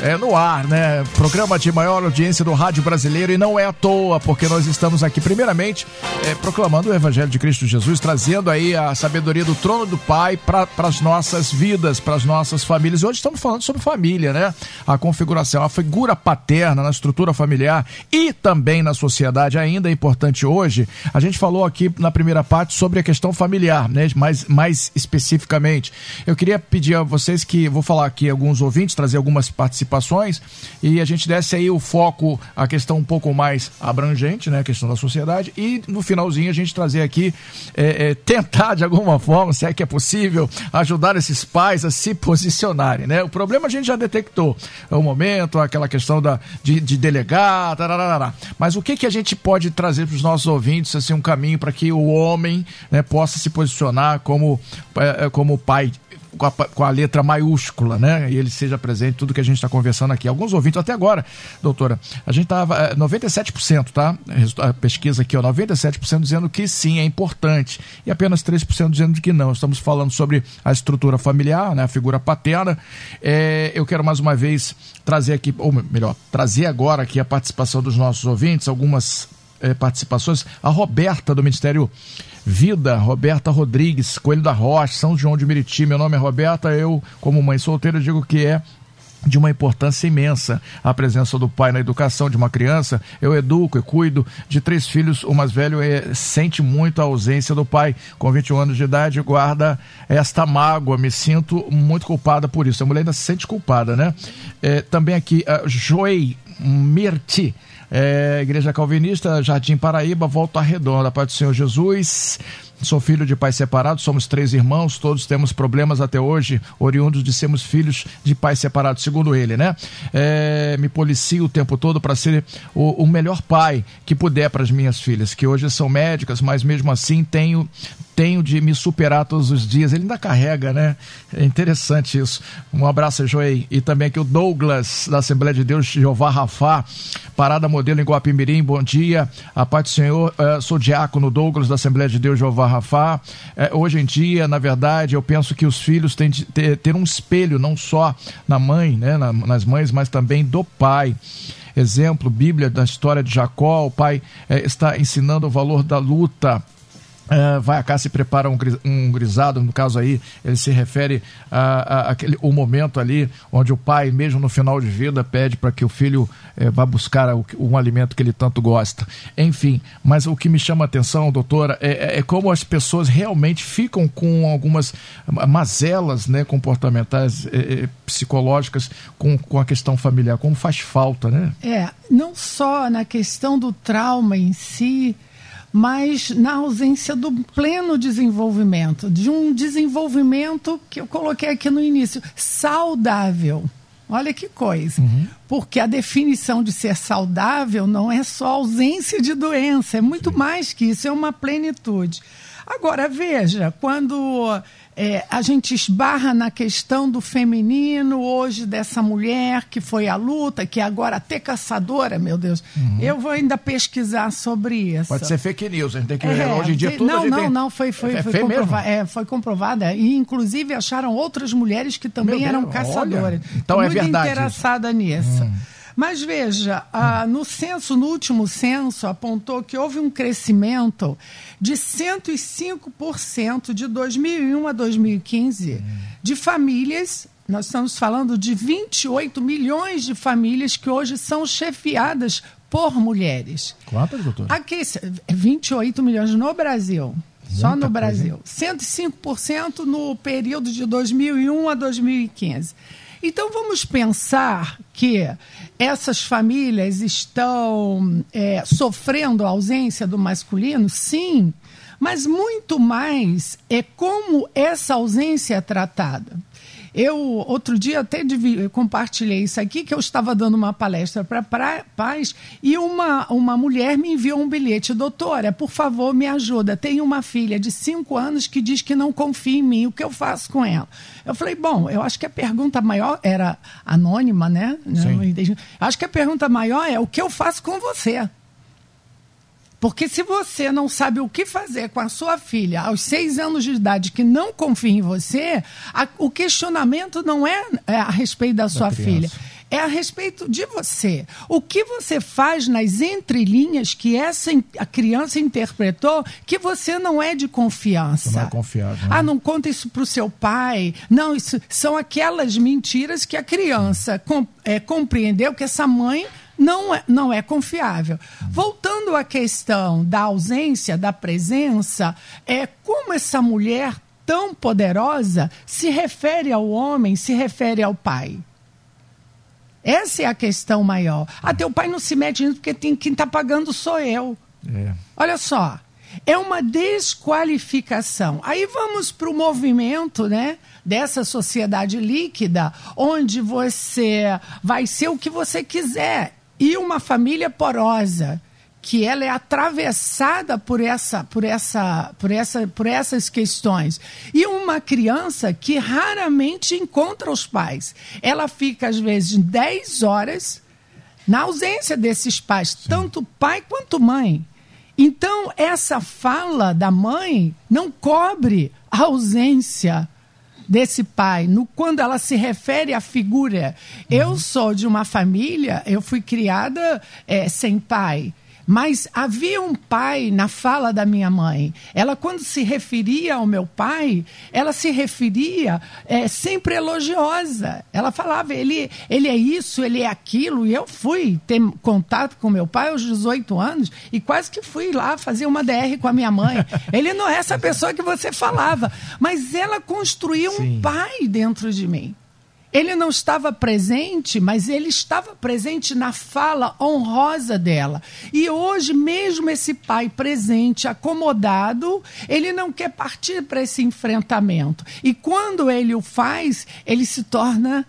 é, no ar, né? Programa de maior audiência do rádio brasileiro e não é à toa, porque nós estamos aqui, primeiramente, é, proclamando o Evangelho de Cristo Jesus, trazendo aí a sabedoria do trono do Pai para as nossas vidas, para as nossas famílias. Hoje estamos falando sobre família, né? A configuração, a figura paterna na estrutura familiar e também na sociedade ainda é importante hoje. A gente falou aqui na primeira parte sobre a questão familiar, né? Mais, mais especificamente. Eu queria pedir a vocês que, vou falar aqui alguns ouvintes, trazer algumas participações participações e a gente desse aí o foco, a questão um pouco mais abrangente, né, a questão da sociedade e no finalzinho a gente trazer aqui, é, é, tentar de alguma forma, se é que é possível, ajudar esses pais a se posicionarem, né? O problema a gente já detectou, é o momento, aquela questão da, de, de delegar, tararara. mas o que que a gente pode trazer para os nossos ouvintes, assim, um caminho para que o homem né, possa se posicionar como, é, como pai com a, com a, letra maiúscula, né? E ele seja presente tudo que a gente está conversando aqui. Alguns ouvintes, até agora, doutora, a gente estava 97%, tá? A pesquisa aqui, ó, 97% dizendo que sim, é importante. E apenas 3% dizendo que não. Estamos falando sobre a estrutura familiar, né? A figura paterna. É, eu quero mais uma vez trazer aqui, ou melhor, trazer agora aqui a participação dos nossos ouvintes, algumas é, participações. A Roberta, do Ministério Vida, Roberta Rodrigues, Coelho da Rocha, São João de Meriti. Meu nome é Roberta, eu, como mãe solteira, digo que é de uma importância imensa a presença do pai na educação de uma criança. Eu educo e cuido de três filhos. O mais velho é, sente muito a ausência do pai. Com 21 anos de idade, guarda esta mágoa. Me sinto muito culpada por isso. A mulher ainda se sente culpada, né? É, também aqui, a Mirti é, Igreja Calvinista, Jardim Paraíba, Volta Redonda. Pai do Senhor Jesus. Sou filho de pais separados, somos três irmãos, todos temos problemas até hoje, oriundos de sermos filhos de pais separados, segundo ele, né? É, me policio o tempo todo para ser o, o, melhor pai que puder para as minhas filhas, que hoje são médicas, mas mesmo assim tenho tenho de me superar todos os dias. Ele ainda carrega, né? É interessante isso. Um abraço, Joei. E também aqui o Douglas, da Assembleia de Deus, Jeová Rafá, Parada Modelo em Guapimirim. Bom dia. A paz do Senhor. Uh, sou diácono Douglas, da Assembleia de Deus, Jeová Rafá. Uh, hoje em dia, na verdade, eu penso que os filhos têm de ter, ter um espelho, não só na mãe, né? Na, nas mães, mas também do pai exemplo, Bíblia da história de Jacó, o pai eh, está ensinando o valor da luta Uh, vai a cá se prepara um, um, grisado, no caso aí, ele se refere a, a, aquele, o momento ali onde o pai, mesmo no final de vida, pede para que o filho uh, vá buscar o, um alimento que ele tanto gosta. Enfim, mas o que me chama a atenção, doutora, é, é, é como as pessoas realmente ficam com algumas mazelas né, comportamentais, é, psicológicas com, com a questão familiar, como faz falta, né? É, não só na questão do trauma em si mas na ausência do pleno desenvolvimento, de um desenvolvimento que eu coloquei aqui no início, saudável. Olha que coisa. Uhum. Porque a definição de ser saudável não é só ausência de doença, é muito mais que isso, é uma plenitude. Agora, veja, quando é, a gente esbarra na questão do feminino hoje, dessa mulher que foi à luta, que é agora até caçadora, meu Deus. Uhum. Eu vou ainda pesquisar sobre isso. Pode ser fake news, a gente tem que ver. É, hoje em dia tudo Não, não, tem... não, foi, foi, é, foi, comprova é, foi comprovada. E inclusive acharam outras mulheres que também eram caçadoras. Olha, então é Muito verdade. interessada nisso. Hum. Mas veja, ah, no censo, no último censo, apontou que houve um crescimento de 105% de 2001 a 2015 de famílias. Nós estamos falando de 28 milhões de famílias que hoje são chefiadas por mulheres. Quantas, doutor? Aqui, 28 milhões no Brasil. Muita só no Brasil. Coisa. 105% no período de 2001 a 2015. Então vamos pensar que essas famílias estão é, sofrendo a ausência do masculino? Sim, mas muito mais é como essa ausência é tratada. Eu, outro dia, até compartilhei isso aqui, que eu estava dando uma palestra para pais e uma, uma mulher me enviou um bilhete. Doutora, por favor, me ajuda. Tenho uma filha de 5 anos que diz que não confia em mim. O que eu faço com ela? Eu falei, bom, eu acho que a pergunta maior era anônima, né? Sim. Acho que a pergunta maior é o que eu faço com você? Porque se você não sabe o que fazer com a sua filha aos seis anos de idade que não confia em você, a, o questionamento não é, é, a respeito da, da sua criança. filha. É a respeito de você. O que você faz nas entrelinhas que essa a criança interpretou que você não é de confiança. Não é confiável. Né? Ah, não conta isso para o seu pai. Não, isso são aquelas mentiras que a criança com, é, compreendeu que essa mãe não é, não é confiável. Voltando à questão da ausência, da presença, é como essa mulher tão poderosa se refere ao homem, se refere ao pai. Essa é a questão maior. Até o pai não se mete nisso porque tem, quem está pagando sou eu. É. Olha só, é uma desqualificação. Aí vamos para o movimento, né? Dessa sociedade líquida, onde você vai ser o que você quiser e uma família porosa que ela é atravessada por essa, por essa, por essa, por essas questões. E uma criança que raramente encontra os pais. Ela fica às vezes 10 horas na ausência desses pais, Sim. tanto pai quanto mãe. Então, essa fala da mãe não cobre a ausência desse pai, no, quando ela se refere à figura. Uhum. Eu sou de uma família, eu fui criada é, sem pai. Mas havia um pai na fala da minha mãe. Ela, quando se referia ao meu pai, ela se referia é, sempre elogiosa. Ela falava, ele, ele é isso, ele é aquilo. E eu fui ter contato com meu pai aos 18 anos e quase que fui lá fazer uma DR com a minha mãe. Ele não é essa pessoa que você falava, mas ela construiu Sim. um pai dentro de mim. Ele não estava presente, mas ele estava presente na fala honrosa dela. E hoje, mesmo esse pai presente, acomodado, ele não quer partir para esse enfrentamento. E quando ele o faz, ele se torna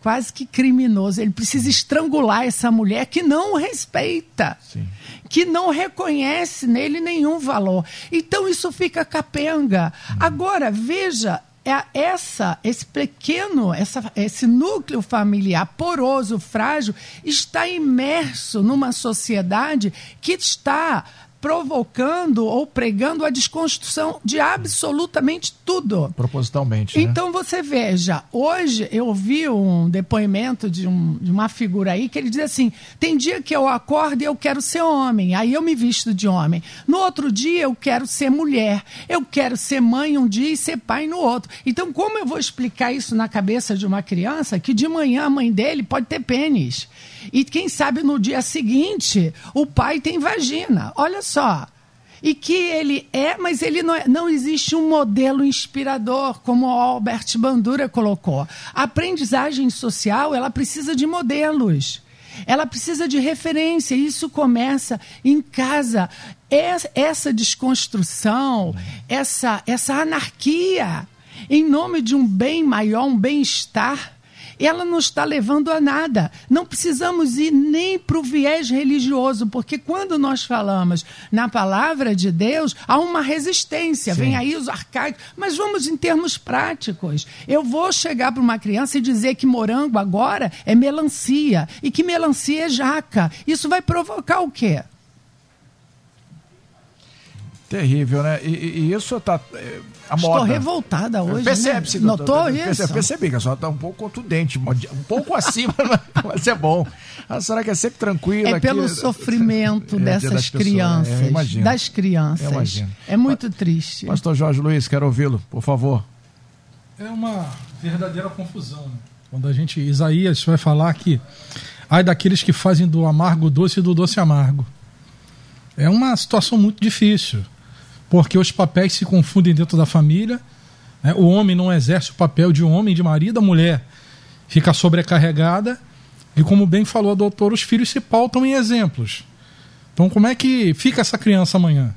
quase que criminoso. Ele precisa estrangular essa mulher que não o respeita. Sim que não reconhece nele nenhum valor. Então isso fica capenga. Agora, veja, é essa, esse pequeno, essa, esse núcleo familiar poroso, frágil, está imerso numa sociedade que está provocando ou pregando a desconstrução de absolutamente tudo. Propositalmente. Né? Então você veja, hoje eu ouvi um depoimento de, um, de uma figura aí que ele diz assim: tem dia que eu acordo e eu quero ser homem, aí eu me visto de homem. No outro dia eu quero ser mulher, eu quero ser mãe um dia e ser pai no outro. Então, como eu vou explicar isso na cabeça de uma criança que de manhã a mãe dele pode ter pênis? E quem sabe no dia seguinte o pai tem vagina. Olha só. E que ele é, mas ele não, é, não existe um modelo inspirador, como o Albert Bandura colocou. A aprendizagem social, ela precisa de modelos. Ela precisa de referência. Isso começa em casa. Essa desconstrução, essa, essa anarquia, em nome de um bem maior, um bem-estar, ela não está levando a nada. Não precisamos ir nem para o viés religioso, porque quando nós falamos na palavra de Deus, há uma resistência. Sim. Vem aí os arcaicos. Mas vamos em termos práticos. Eu vou chegar para uma criança e dizer que morango agora é melancia e que melancia é jaca. Isso vai provocar o quê? Terrível, né? E, e isso tá. É, a Estou moda. revoltada hoje. Percebe-se. Né? Notou isso? Percebi que a senhora está um pouco contundente, um pouco acima, mas é bom. A senhora que é sempre tranquila. É pelo aqui, sofrimento é, dessas crianças. É, das crianças. É muito triste. Pastor Jorge Luiz, quero ouvi-lo, por favor. É uma verdadeira confusão. Né? Quando a gente. Isaías vai falar que. Ai daqueles que fazem do amargo doce e do doce amargo. É uma situação muito difícil porque os papéis se confundem dentro da família. Né? O homem não exerce o papel de homem, de marido, a mulher fica sobrecarregada. E como bem falou a doutora, os filhos se pautam em exemplos. Então, como é que fica essa criança amanhã?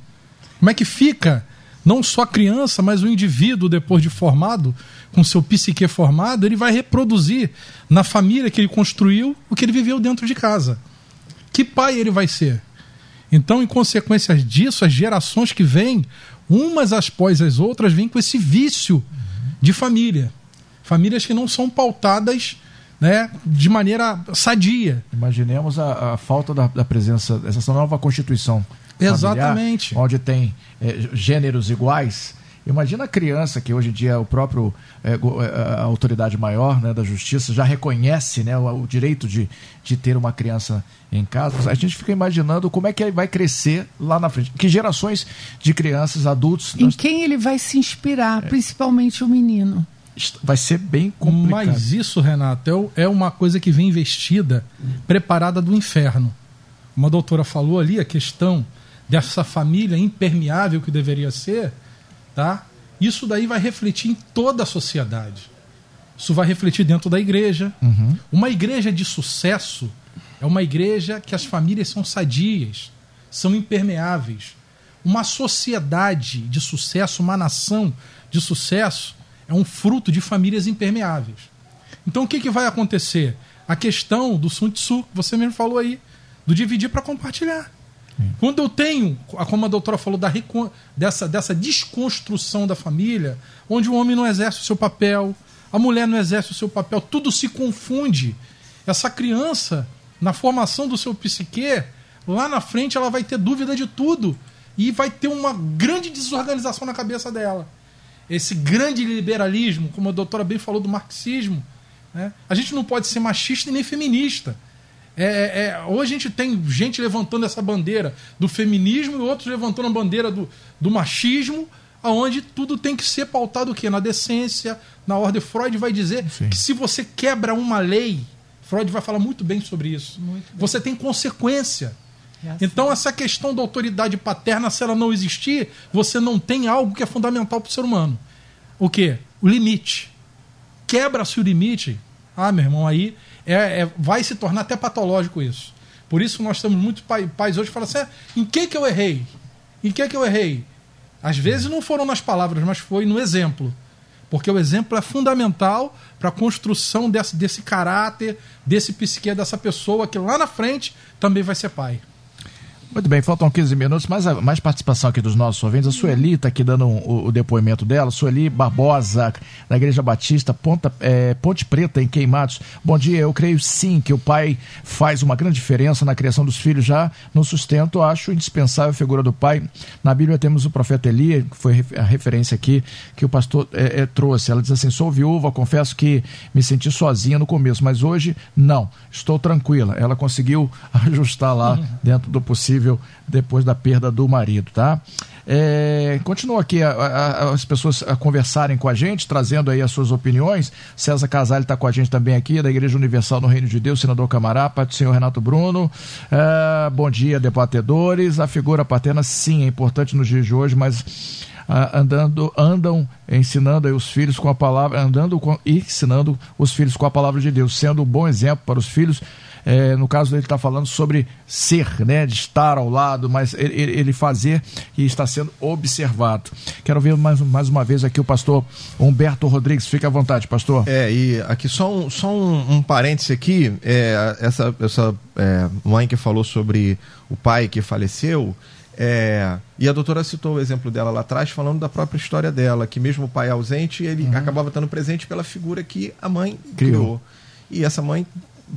Como é que fica não só a criança, mas o indivíduo, depois de formado, com seu psique formado, ele vai reproduzir na família que ele construiu o que ele viveu dentro de casa. Que pai ele vai ser? Então, em consequência disso, as gerações que vêm, umas após as outras, vêm com esse vício de família. Famílias que não são pautadas né, de maneira sadia. Imaginemos a, a falta da, da, presença dessa nova Constituição. Exatamente. Familiar, onde tem é, gêneros iguais Imagina a criança que hoje em dia o próprio é, é, a autoridade maior né, da justiça já reconhece né, o, o, direito de, de ter uma criança em casa. A gente fica imaginando como é que ele vai crescer lá na frente. Que gerações de crianças, adultos. Em nós... quem ele vai se inspirar, é. principalmente o menino. Vai ser bem complicado. Mas isso, Renato, é, é uma coisa que vem investida, preparada do inferno. Uma doutora falou ali a questão dessa família impermeável que deveria ser tá? Isso daí vai refletir em toda a sociedade. Isso vai refletir dentro da igreja. Uhum. Uma igreja de sucesso é uma igreja que as famílias são sadias, são impermeáveis. Uma sociedade de sucesso, uma nação de sucesso, é um fruto de famílias impermeáveis. Então o que, que vai acontecer? A questão do Sun Tzu, que você mesmo falou aí, do dividir para compartilhar. Quando eu tenho, como a doutora falou, da, dessa, dessa desconstrução da família, onde o homem não exerce o seu papel, a mulher não exerce o seu papel, tudo se confunde. Essa criança, na formação do seu psique, lá na frente ela vai ter dúvida de tudo e vai ter uma grande desorganização na cabeça dela. Esse grande liberalismo, como a doutora bem falou do marxismo, né? a gente não pode ser machista e nem feminista. É, é, é, hoje a gente tem gente levantando essa bandeira do feminismo e outros levantando a bandeira do, do machismo, aonde tudo tem que ser pautado o quê? Na decência, na ordem. Freud vai dizer Sim. que se você quebra uma lei, Freud vai falar muito bem sobre isso. Você tem consequência. É assim. Então, essa questão da autoridade paterna, se ela não existir, você não tem algo que é fundamental para o ser humano. O quê? O limite. Quebra-se o limite. Ah, meu irmão, aí é, é, vai se tornar até patológico isso. Por isso nós temos muitos pais hoje falam assim: ah, em que, que eu errei? Em que, que eu errei? Às vezes não foram nas palavras, mas foi no exemplo. Porque o exemplo é fundamental para a construção desse, desse caráter, desse psique, dessa pessoa que lá na frente também vai ser pai. Muito bem, faltam 15 minutos, mais, mais participação aqui dos nossos ouvintes. A Sueli está aqui dando um, o, o, depoimento dela. Sueli Barbosa, da Igreja Batista, Ponta, é, Ponte Preta, em Queimados. Bom dia, eu creio sim que o pai faz uma grande diferença na criação dos filhos. Já no sustento, acho indispensável a figura do pai. Na Bíblia temos o profeta Elia, que foi a referência aqui que o pastor é, é, trouxe. Ela diz assim: sou viúva, confesso que me senti sozinha no começo, mas hoje não, estou tranquila. Ela conseguiu ajustar lá dentro do possível possível depois da perda do marido, tá? É, continua aqui a, a, as pessoas a conversarem com a gente, trazendo aí as suas opiniões. César Casale está com a gente também aqui, da Igreja Universal no Reino de Deus, senador Camará, pai do senhor Renato Bruno. É, bom dia, debatedores. A figura paterna, sim, é importante nos dias de hoje, mas ah, andando, andam ensinando os filhos com a palavra, andando com, ensinando os filhos com a palavra de Deus, sendo um bom exemplo para os filhos É, no caso ele está falando sobre ser, né? De estar ao lado, mas ele, ele fazer e está sendo observado. Quero ver mais, mais uma vez aqui o pastor Humberto Rodrigues. Fique à vontade, pastor. É, e aqui só um, só um, um parêntese aqui. É, essa essa é, mãe que falou sobre o pai que faleceu. É, e a doutora citou o exemplo dela lá atrás, falando da própria história dela, que mesmo o pai ausente, ele uhum. acabava estando presente pela figura que a mãe criou. criou. E essa mãe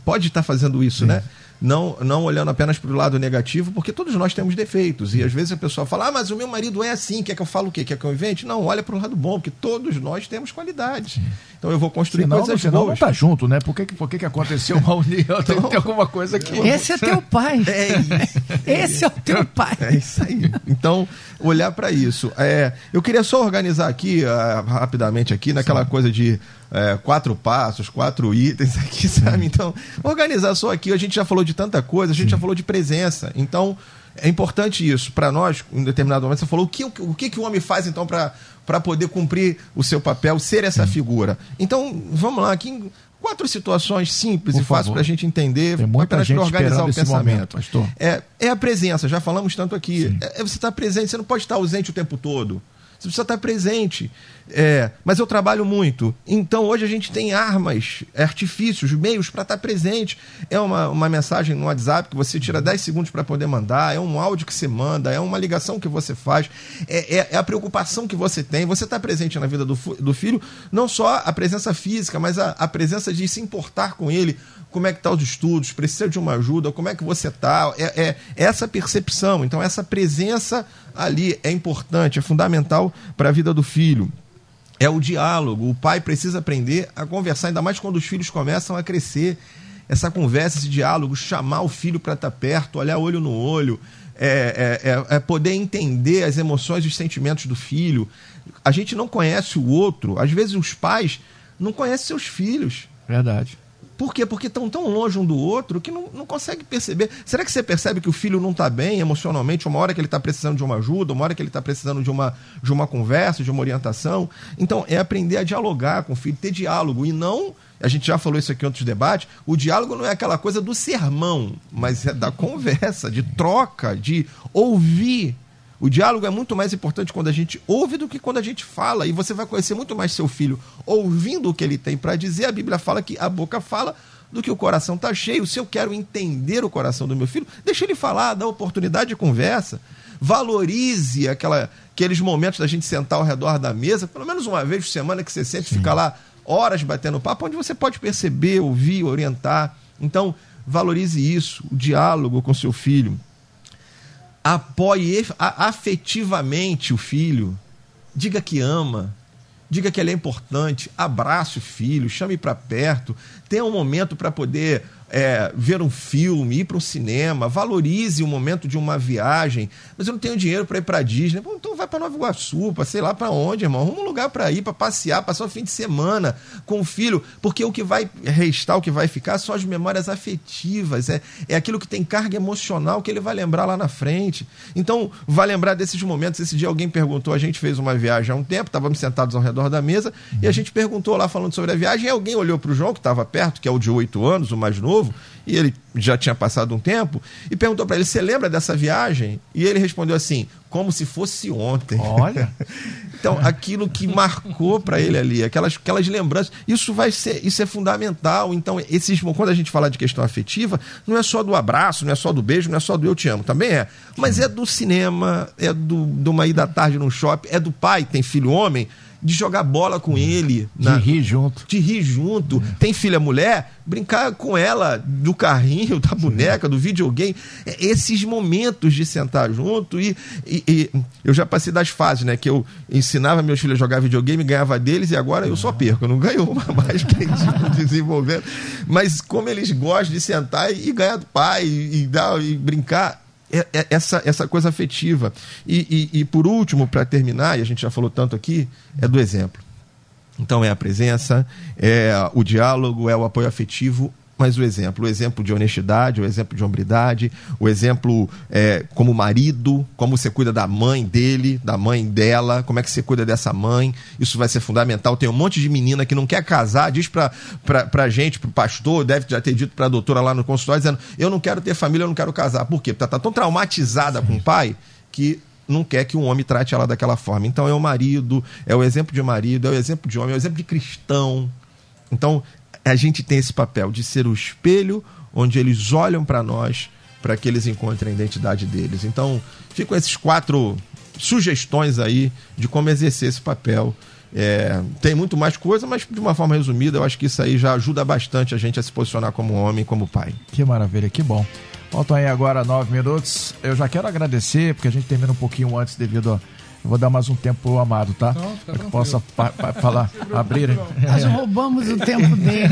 pode estar fazendo isso, né? não, não olhando apenas para o lado negativo, porque todos nós temos defeitos. E às vezes a pessoa fala, ah, mas o meu marido é assim, quer que eu fale o quê? Quer que eu invente? Não, olha para o lado bom, porque todos nós temos qualidades. Então eu vou construir senão, coisas senão boas. não tá junto, né? Por que, por que, que aconteceu uma união? Tem que ter alguma coisa que... Esse é teu pai. É isso. Esse é o teu pai. É isso aí. Então, olhar para isso. É, eu queria só organizar aqui, uh, rapidamente aqui, naquela Sim. coisa de é, quatro passos, quatro itens aqui, sabe? Então, organizar só aqui, a gente já falou de tanta coisa, a gente já falou de presença. Então, é importante isso. Para nós, em determinado momento, você falou o que o, que, que o homem faz, então, para poder cumprir o seu papel, ser essa figura. Então, vamos lá, aqui quatro situações simples Por e fáceis para a gente entender, Tem muita gente organizar o pensamento. Momento, é, é a presença, já falamos tanto aqui. É, é, você estar tá presente, você não pode estar ausente o tempo todo. Você precisa estar presente. É, mas eu trabalho muito. Então hoje a gente tem armas, artifícios, meios para estar presente. É uma, uma mensagem no WhatsApp que você tira 10 segundos para poder mandar, é um áudio que você manda, é uma ligação que você faz, é, é, é a preocupação que você tem. Você está presente na vida do, do filho, não só a presença física, mas a, a presença de se importar com ele como é que tá os estudos, precisa de uma ajuda, como é que você está, é, é, essa percepção, então essa presença ali é importante, é fundamental para a vida do filho. É o diálogo, o pai precisa aprender a conversar, ainda mais quando os filhos começam a crescer, essa conversa, esse diálogo, chamar o filho para estar tá perto, olhar olho no olho, é, é, é, é, poder entender as emoções e os sentimentos do filho. A gente não conhece o outro, às vezes os pais não conhecem seus filhos. Verdade. Por quê? Porque estão tão longe um do outro que não, não consegue perceber. Será que você percebe que o filho não está bem emocionalmente, uma hora que ele está precisando de uma ajuda, uma hora que ele está precisando de uma, de uma conversa, de uma orientação? Então, é aprender a dialogar com o filho, ter diálogo e não. A gente já falou isso aqui em outros debates. O diálogo não é aquela coisa do sermão, mas é da conversa, de troca, de ouvir o diálogo é muito mais importante quando a gente ouve do que quando a gente fala. E você vai conhecer muito mais seu filho ouvindo o que ele tem para dizer. A Bíblia fala que a boca fala do que o coração está cheio. Se eu quero entender o coração do meu filho, deixa ele falar, dá oportunidade de conversa. Valorize aquela, aqueles momentos da gente sentar ao redor da mesa, pelo menos uma vez por semana que você sente, fica lá horas batendo papo, onde você pode perceber, ouvir, orientar. Então, valorize isso, o diálogo com seu filho apoie afetivamente o filho, diga que ama, diga que ele é importante, abrace o filho, chame para perto, tenha um momento para poder é, ver um filme, ir para um cinema, valorize o momento de uma viagem. Mas eu não tenho dinheiro para ir para Disney. Pô, então vai para Nova Iguaçu, para sei lá para onde, irmão. Arruma um lugar para ir, para passear, passar o fim de semana com o filho, porque o que vai restar, o que vai ficar são as memórias afetivas, é, é aquilo que tem carga emocional que ele vai lembrar lá na frente. Então, vai lembrar desses momentos. Esse dia alguém perguntou, a gente fez uma viagem há um tempo, estávamos sentados ao redor da mesa, uhum. e a gente perguntou lá falando sobre a viagem, e alguém olhou para o João, que estava perto, que é o de oito anos, o mais novo, novo, e ele já tinha passado um tempo, e perguntou para ele: Você lembra dessa viagem? E ele respondeu assim: Como se fosse ontem. Olha. então, aquilo que marcou para ele ali, aquelas, aquelas lembranças, isso vai ser, isso é fundamental. Então, esses, quando a gente fala de questão afetiva, não é só do abraço, não é só do beijo, não é só do eu te amo, também é. Mas é do cinema, é do, de uma ida à tarde no shopping, é do pai, tem filho homem de jogar bola com ele. De na, rir junto. De rir junto. É. Tem filha mulher, brincar com ela do carrinho, da boneca, do videogame. É, esses momentos de sentar junto e, e, e, eu já passei das fases, né? Que eu ensinava meus filhos a jogar videogame, ganhava deles e agora eu só perco. Eu não ganho uma mais que eles desenvolvendo. Mas como eles gostam de sentar e, ganhar do pai e, e, dar, e brincar essa, essa coisa afetiva. E, e, e por último, para terminar, e a gente já falou tanto aqui, é do exemplo. Então é a presença, é o diálogo, é o apoio afetivo mas o exemplo, o exemplo de honestidade, o exemplo de hombridade, o exemplo é, como marido, como você cuida da mãe dele, da mãe dela, como é que você cuida dessa mãe, isso vai ser fundamental. Tem um monte de menina que não quer casar, diz pra, pra, pra gente, pro pastor, deve já ter dito pra doutora lá no consultório, dizendo: Eu não quero ter família, eu não quero casar. Por quê? Porque ela tá tão traumatizada com o pai que não quer que um homem trate ela daquela forma. Então é o marido, é o exemplo de marido, é o exemplo de homem, é o exemplo de cristão. Então a gente tem esse papel de ser o espelho onde eles olham para nós para que eles encontrem a identidade deles. Então, ficam esses quatro sugestões aí de como exercer esse papel. É, tem muito mais coisa, mas de uma forma resumida, eu acho que isso aí já ajuda bastante a gente a se posicionar como homem, como pai. Que maravilha, que bom. Faltam aí agora nove minutos. Eu já quero agradecer, porque a gente termina um pouquinho antes devido a eu vou dar mais um tempo pro Amado, tá? Para que possa falar, abrir. Nós roubamos o tempo dele.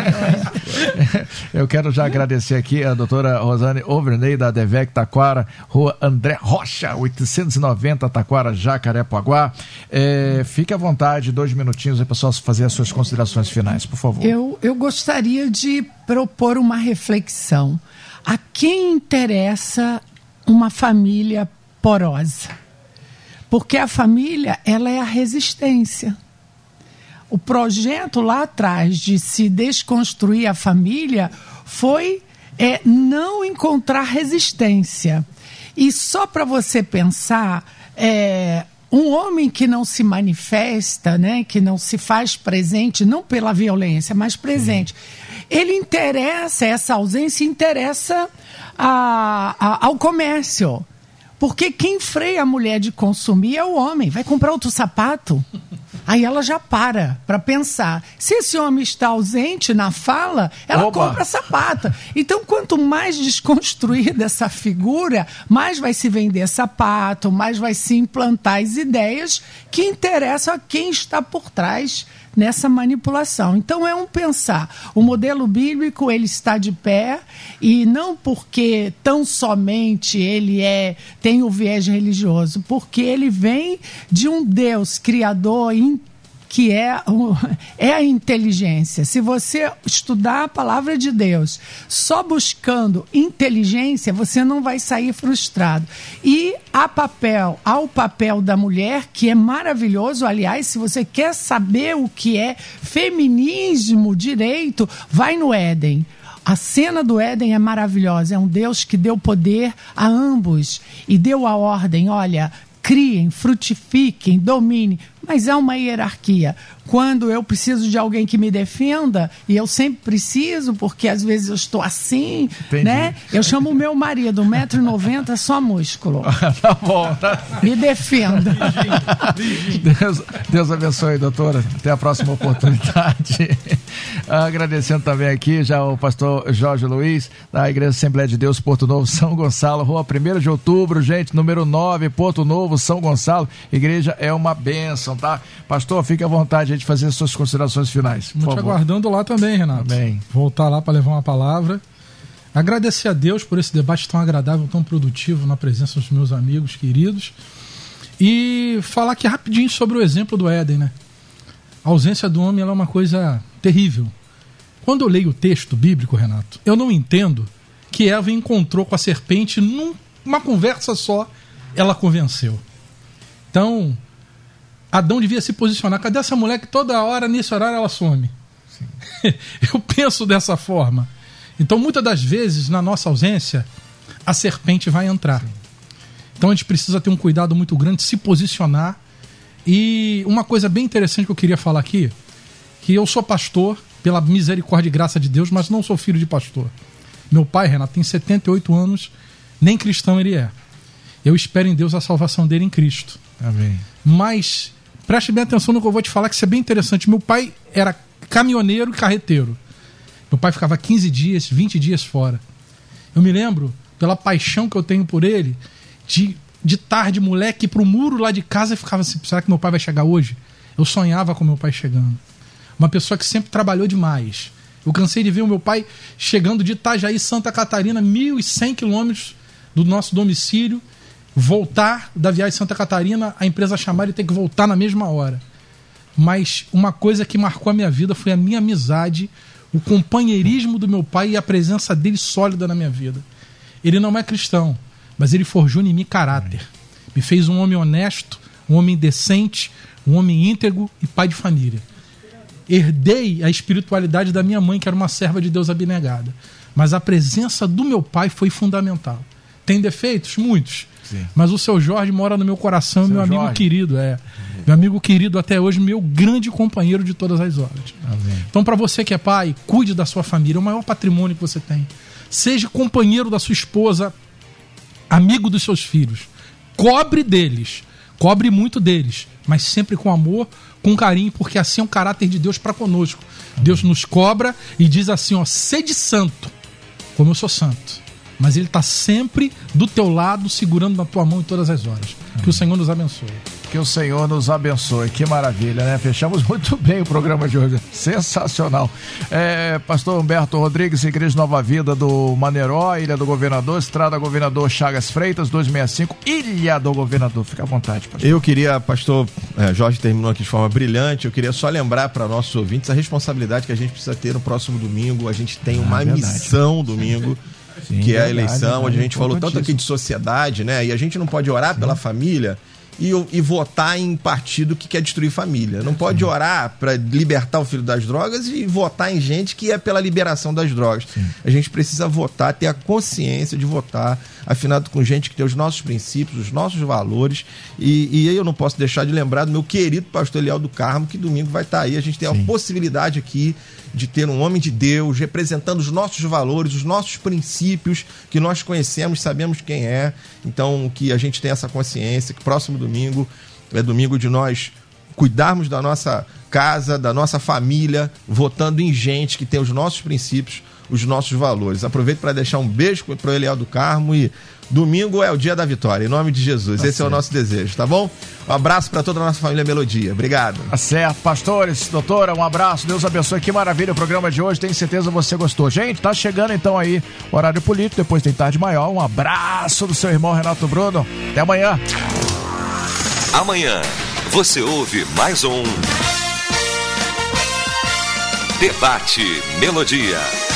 Eu quero já agradecer aqui a doutora Rosane Overney, da Devec Taquara, rua André Rocha, 890 Taquara, Jacarepaguá. É, fique à vontade, dois minutinhos aí para só fazer as suas considerações finais, por favor. Eu, eu gostaria de propor uma reflexão. A quem interessa uma família porosa? Porque a família, ela é a resistência. O projeto lá atrás de se desconstruir a família foi é, não encontrar resistência. E só para você pensar, é, um homem que não se manifesta, né, que não se faz presente, não pela violência, mas presente, ele interessa, essa ausência interessa a, a, ao comércio. Porque quem freia a mulher de consumir é o homem. Vai comprar outro sapato. Aí ela já para para pensar. Se esse homem está ausente na fala, ela compra sapato. Então, quanto mais desconstruída essa figura, mais vai se vender sapato, mais vai se implantar as ideias que interessam a quem está por trás nessa manipulação. Então é um pensar. O modelo bíblico ele está de pé e não porque tão somente ele é tem o viés religioso, porque ele vem de um Deus criador que é, é a inteligência. Se você estudar a palavra de Deus só buscando inteligência, você não vai sair frustrado. E há papel, ao papel da mulher, que é maravilhoso. Aliás, se você quer saber o que é feminismo, direito, vai no Éden. A cena do Éden é maravilhosa. É um Deus que deu poder a ambos e deu a ordem: olha, criem, frutifiquem, dominem mas há uma hierarquia. Quando eu preciso de alguém que me defenda, e eu sempre preciso, porque às vezes eu estou assim, Entendi. né? Eu chamo o meu marido, 1,90m, só músculo. tá bom, tá. Me defenda. Deus, Deus abençoe, doutora. Até a próxima oportunidade. Agradecendo também aqui já o pastor Jorge Luiz, da Igreja Assembleia de Deus, Porto Novo, São Gonçalo, rua 1 de outubro, gente, número 9, Porto Novo, São Gonçalo. Igreja é uma bênção tá? Pastor, fique à vontade de fazer as suas considerações finais. Te aguardando lá também, Renato. Amém. Voltar lá para levar uma palavra. Agradecer a Deus por esse debate tão agradável, tão produtivo, na presença dos meus amigos queridos. E falar aqui rapidinho sobre o exemplo do Éden, né? A ausência do homem é uma coisa terrível. Quando eu leio o texto bíblico, Renato, eu não entendo que Eva encontrou com a serpente numa conversa só, ela convenceu. Então, Adão devia se posicionar. Cadê essa mulher que toda hora, nesse horário, ela some? Eu penso dessa forma. Então, muitas das vezes, na nossa ausência, a serpente vai entrar. Sim. Então, a gente precisa ter um cuidado muito grande, se posicionar. E uma coisa bem interessante que eu queria falar aqui, que eu sou pastor, pela misericórdia e graça de Deus, mas não sou filho de pastor. Meu pai, Renato, tem 78 anos, nem cristão ele é. Eu espero em Deus a salvação dele em Cristo. Amém. Mas Preste bem atenção no que eu vou te falar, que isso é bem interessante. Meu pai era caminhoneiro e carreteiro. Meu pai ficava 15 dias, 20 dias fora. Eu me lembro, pela paixão que eu tenho por ele, de, de tarde, moleque, pro muro lá de casa e ficava assim: será que meu pai vai chegar hoje? Eu sonhava com meu pai chegando. Uma pessoa que sempre trabalhou demais. Eu cansei de ver o meu pai chegando de Itajaí, Santa Catarina, 1.100 quilômetros do nosso domicílio, voltar da viagem Santa Catarina, a empresa chamar e ter que voltar na mesma hora. Mas uma coisa que marcou a minha vida foi a minha amizade o companheirismo do meu pai e a presença dele sólida na minha vida. Ele não é cristão, mas ele forjou em mim caráter. Me fez um homem honesto, um homem decente, um homem íntegro e pai de família. Herdei a espiritualidade da minha mãe, que era uma serva de Deus abnegada. Mas a presença do meu pai foi fundamental. Tem defeitos? Muitos. Sim. Mas o seu Jorge mora no meu coração, seu meu amigo Jorge. querido, é. Meu amigo querido até hoje, meu grande companheiro de todas as horas. Amém. Então, para você que é pai, cuide da sua família, é o maior patrimônio que você tem. Seja companheiro da sua esposa, amigo dos seus filhos. Cobre deles, cobre muito deles, mas sempre com amor, com carinho, porque assim é o caráter de Deus para conosco. Deus nos cobra e diz assim: ó, sede santo, como eu sou santo. Mas Ele está sempre do teu lado, segurando na tua mão em todas as horas. Que o Senhor nos abençoe. Que o Senhor nos abençoe. Que maravilha, né? Fechamos muito bem o programa de hoje. Sensacional. É, Pastor Humberto Rodrigues, Igreja Nova Vida do Maneiró, Ilha do Governador, Estrada Governador Chagas Freitas, 265, Ilha do Governador. Fica à vontade, pastor. Eu queria, pastor é, Jorge terminou aqui de forma brilhante, eu queria só lembrar para nossos ouvintes a responsabilidade que a gente precisa ter no próximo domingo. A gente tem uma ah, missão domingo. Sim, que é a eleição, onde a gente falou tanto aqui de sociedade, né? E a gente não pode orar Sim. pela família e, e votar em partido que quer destruir família. Não pode Sim. orar para libertar o filho das drogas e votar em gente que é pela liberação das drogas. Sim. A gente precisa votar, ter a consciência de votar, afinado com gente que tem os nossos princípios, os nossos valores. E, e aí eu não posso deixar de lembrar do meu querido pastor Eliel do Carmo, que domingo vai estar aí. A gente tem Sim. a possibilidade aqui de ter um homem de Deus representando os nossos valores, os nossos princípios que nós conhecemos, sabemos quem é. Então, que a gente tenha essa consciência que próximo domingo é domingo de nós cuidarmos da nossa casa, da nossa família, votando em gente que tem os nossos princípios, os nossos valores. Aproveito para deixar um beijo para o Eliel do Carmo e Domingo é o dia da vitória, em nome de Jesus. Tá Esse certo. é o nosso desejo, tá bom? Um abraço para toda a nossa família Melodia. Obrigado. Tá certo, pastores, doutora, um abraço. Deus abençoe. Que maravilha o programa de hoje. Tenho certeza você gostou. Gente, tá chegando então aí o horário político, depois tem tarde maior. Um abraço do seu irmão Renato Bruno. Até amanhã. Amanhã você ouve mais um Debate Melodia.